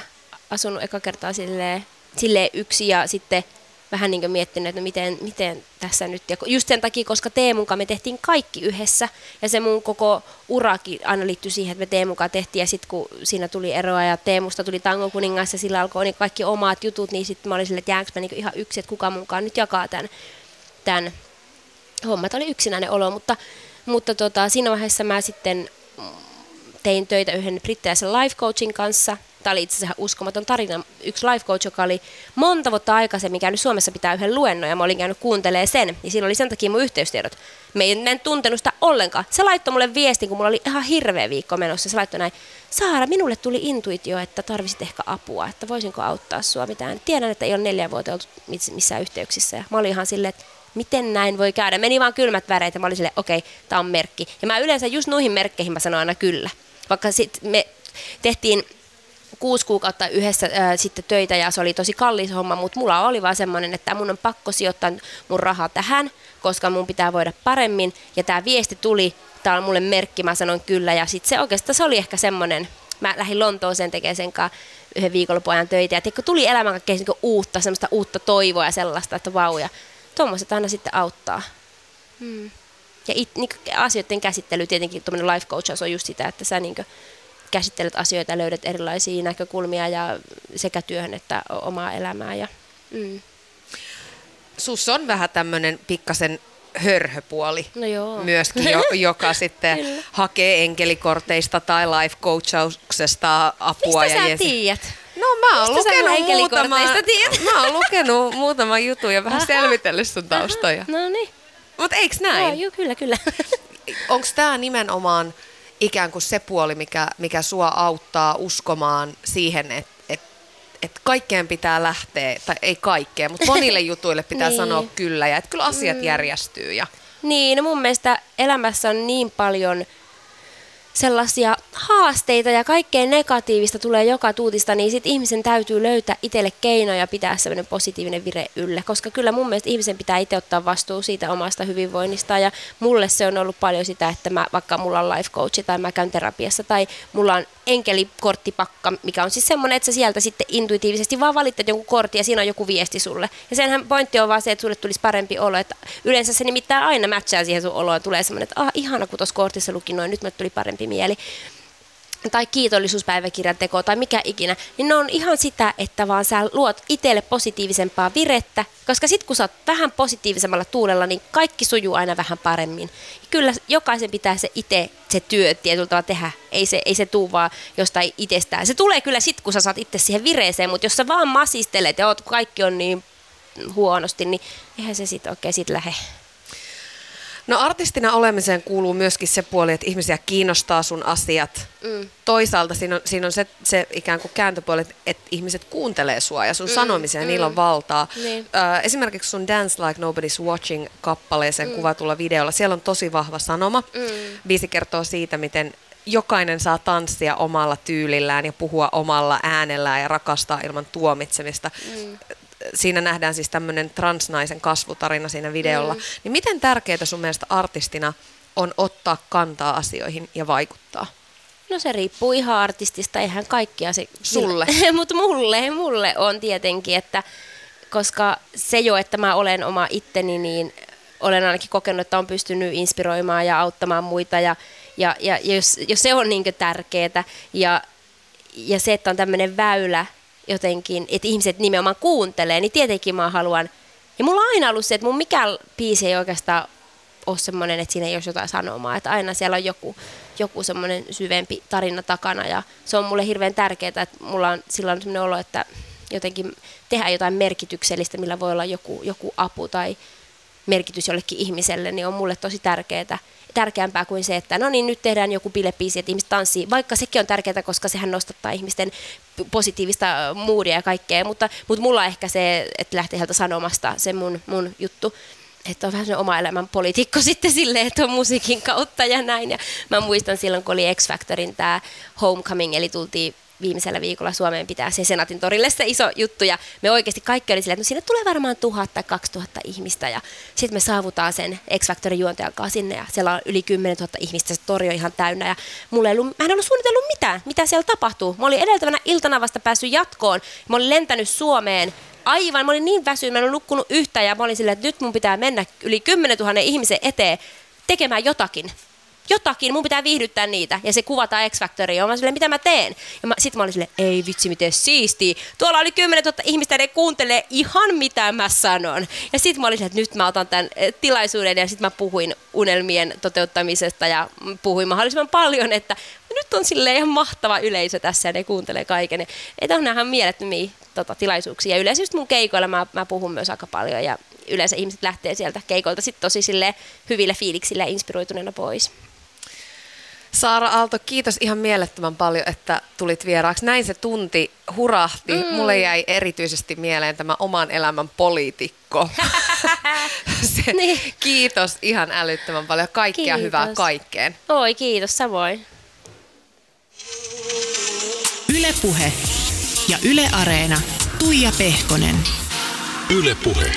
asunut eka kertaa silleen, silleen yksi ja sitten vähän niin kuin miettinyt, että no miten, miten tässä nyt. Ja just sen takia, koska Teemun kanssa me tehtiin kaikki yhdessä ja se mun koko urakin aina liittyi siihen, että me Teemun kanssa tehtiin ja sitten kun siinä tuli eroa ja Teemusta tuli Tangon kuningas ja sillä alkoi niin kaikki omat jutut, niin sitten mä olin silleen, että jäänkö mä niin ihan yksi, että kuka munkaan nyt jakaa tämän, tämän hommat. Oli yksinäinen olo, mutta mutta tota, siinä vaiheessa mä sitten tein töitä yhden brittiläisen life coachin kanssa. Tämä oli itse asiassa uskomaton tarina. Yksi life coach, joka oli monta vuotta aikaisemmin käynyt Suomessa pitää yhden luennon ja mä olin käynyt kuuntelemaan sen. Ja siinä oli sen takia mun yhteystiedot. Me ei en tuntenut sitä ollenkaan. Se laittoi mulle viestin, kun mulla oli ihan hirveä viikko menossa. Se laittoi näin, Saara, minulle tuli intuitio, että tarvisit ehkä apua, että voisinko auttaa sua mitään. Tiedän, että ei ole neljä vuotta ollut missään yhteyksissä. Ja mä olin ihan silleen, että miten näin voi käydä. Meni vaan kylmät väreet ja mä olin silleen, okei, okay, tämä on merkki. Ja mä yleensä just noihin merkkeihin mä sanon aina kyllä. Vaikka sitten me tehtiin kuusi kuukautta yhdessä ää, sitten töitä ja se oli tosi kallis homma, mutta mulla oli vaan semmoinen, että mun on pakko sijoittaa mun rahaa tähän, koska mun pitää voida paremmin. Ja tämä viesti tuli, tämä on mulle merkki, mä sanoin kyllä. Ja sitten se oikeastaan se oli ehkä semmoinen, mä lähdin Lontooseen tekemään sen kanssa yhden viikonlopun ajan töitä. Ja tuli elämän kaikkea niin uutta, semmoista uutta toivoa ja sellaista, että vau. Ja tuommoiset aina sitten auttaa. Hmm. Ja it, niin asioiden käsittely, tietenkin tuommoinen life coach on just sitä, että sä niin käsittelet asioita ja löydät erilaisia näkökulmia ja sekä työhön että omaa elämää. Ja, mm. Sus on vähän tämmöinen pikkasen hörhöpuoli no joo. myöskin, jo, joka sitten hakee enkelikorteista tai life coachauksesta apua. Mistä ja sä tiedät? No mä oon lukenut muutama, mä oon lukenut muutama jutu ja vähän Aha. selvitellyt sun taustoja. No niin. Mutta eiks näin? Joo, joo kyllä, kyllä. Onko tämä nimenomaan ikään kuin se puoli, mikä, mikä sua auttaa uskomaan siihen, että et, et kaikkeen pitää lähteä, tai ei kaikkeen, mutta monille jutuille pitää niin. sanoa kyllä, ja että kyllä asiat mm. järjestyy. Ja... Niin, no mun mielestä elämässä on niin paljon sellaisia haasteita ja kaikkea negatiivista tulee joka tuutista, niin sitten ihmisen täytyy löytää itselle keinoja pitää sellainen positiivinen vire ylle, koska kyllä mun mielestä ihmisen pitää itse ottaa vastuu siitä omasta hyvinvoinnista ja mulle se on ollut paljon sitä, että mä, vaikka mulla on life coach tai mä käyn terapiassa tai mulla on enkelikorttipakka, mikä on siis semmoinen, että sä sieltä sitten intuitiivisesti vaan valitset jonkun kortin ja siinä on joku viesti sulle. Ja senhän pointti on vaan se, että sulle tulisi parempi olo, että yleensä se nimittäin aina matchaa siihen sun oloon, tulee semmoinen, että ah, ihana kun tuossa kortissa luki noin, nyt me tuli parempi mieli tai kiitollisuuspäiväkirjan teko tai mikä ikinä, niin ne on ihan sitä, että vaan sä luot itselle positiivisempaa virettä, koska sit kun sä oot vähän positiivisemmalla tuulella, niin kaikki sujuu aina vähän paremmin. Kyllä jokaisen pitää se itse se työ tietyllä tavalla tehdä, ei se, ei se tuu vaan jostain itsestään. Se tulee kyllä sit, kun sä saat itse siihen vireeseen, mutta jos sä vaan masistelet ja oot, kaikki on niin huonosti, niin eihän se sitten oikein sit lähde. No artistina olemiseen kuuluu myöskin se puoli, että ihmisiä kiinnostaa sun asiat. Mm. Toisaalta siinä on, siinä on se, se ikään kuin kääntöpuoli, että ihmiset kuuntelee sua ja sun mm. sanomiseen, mm. niillä on valtaa. Niin. Ö, esimerkiksi sun Dance Like Nobody's Watching-kappaleeseen mm. kuvatulla videolla, siellä on tosi vahva sanoma. Mm. Biisi kertoo siitä, miten jokainen saa tanssia omalla tyylillään ja puhua omalla äänellään ja rakastaa ilman tuomitsemista. Mm siinä nähdään siis tämmöinen transnaisen kasvutarina siinä videolla. Mm. Niin miten tärkeää sun mielestä artistina on ottaa kantaa asioihin ja vaikuttaa? No se riippuu ihan artistista, eihän kaikkia se... Sulle? Mutta mulle, mulle on tietenkin, että koska se jo, että mä olen oma itteni, niin olen ainakin kokenut, että on pystynyt inspiroimaan ja auttamaan muita ja, ja, ja jos, jos se on niin tärkeää ja, ja se, että on tämmöinen väylä jotenkin, että ihmiset nimenomaan kuuntelee, niin tietenkin mä haluan. Ja mulla on aina ollut se, että mun mikään biisi ei oikeastaan ole semmoinen, että siinä ei ole jotain sanomaa. Että aina siellä on joku, joku semmoinen syvempi tarina takana ja se on mulle hirveän tärkeää, että mulla on silloin semmoinen olo, että jotenkin tehdä jotain merkityksellistä, millä voi olla joku, joku apu tai merkitys jollekin ihmiselle, niin on mulle tosi tärkeää tärkeämpää kuin se, että no niin, nyt tehdään joku bilepiisi, että ihmiset tanssii, vaikka sekin on tärkeää, koska sehän nostattaa ihmisten positiivista muudia ja kaikkea, mutta, mutta mulla ehkä se, että lähtee sieltä sanomasta se mun, mun juttu, että on vähän se oma elämän poliitikko sitten silleen, että on musiikin kautta ja näin. Ja mä muistan silloin, kun oli X-Factorin tämä Homecoming, eli tultiin viimeisellä viikolla Suomeen pitää se Senatin torille se iso juttu. Ja me oikeasti kaikki oli silleen, että no sinne tulee varmaan tuhat tai kaksi tuhatta ihmistä. Ja sitten me saavutaan sen X-Factorin juontajan kanssa sinne ja siellä on yli 10 000 ihmistä, se tori on ihan täynnä. Ja mulla ei ollut, mä en ollut suunnitellut mitään, mitä siellä tapahtuu. Mä olin edeltävänä iltana vasta päässyt jatkoon, mä olin lentänyt Suomeen aivan, mä olin niin väsynyt, mä en nukkunut yhtään. Ja mä olin silleen, että nyt mun pitää mennä yli 10 000 ihmisen eteen tekemään jotakin jotakin, mun pitää viihdyttää niitä. Ja se kuvataan X-Factoriin. Ja mä silleen, mitä mä teen? Ja mä, sit mä olin silleen, ei vitsi, miten siistiä. Tuolla oli 10 000 ihmistä, ne kuuntelee ihan mitä mä sanon. Ja sit mä olin silleen, että nyt mä otan tämän eh, tilaisuuden. Ja sit mä puhuin unelmien toteuttamisesta ja puhuin mahdollisimman paljon, että nyt on silleen ihan mahtava yleisö tässä ja ne kuuntelee kaiken. Että on nähdä mielettömiä tota, tilaisuuksia. Ja yleensä just mun keikoilla mä, mä puhun myös aika paljon ja yleensä ihmiset lähtee sieltä keikoilta sitten tosi sille hyville fiiliksille inspiroituneena pois. Saara Aalto, kiitos ihan mielettömän paljon, että tulit vieraaksi. Näin se tunti hurahti. Mm. Mulle jäi erityisesti mieleen tämä oman elämän poliitikko. se, niin. Kiitos ihan älyttömän paljon. Kaikkea kiitos. hyvää kaikkeen. Oi, kiitos samoin. Ylepuhe ja Yle Areena. Tuija Pehkonen. Ylepuhe.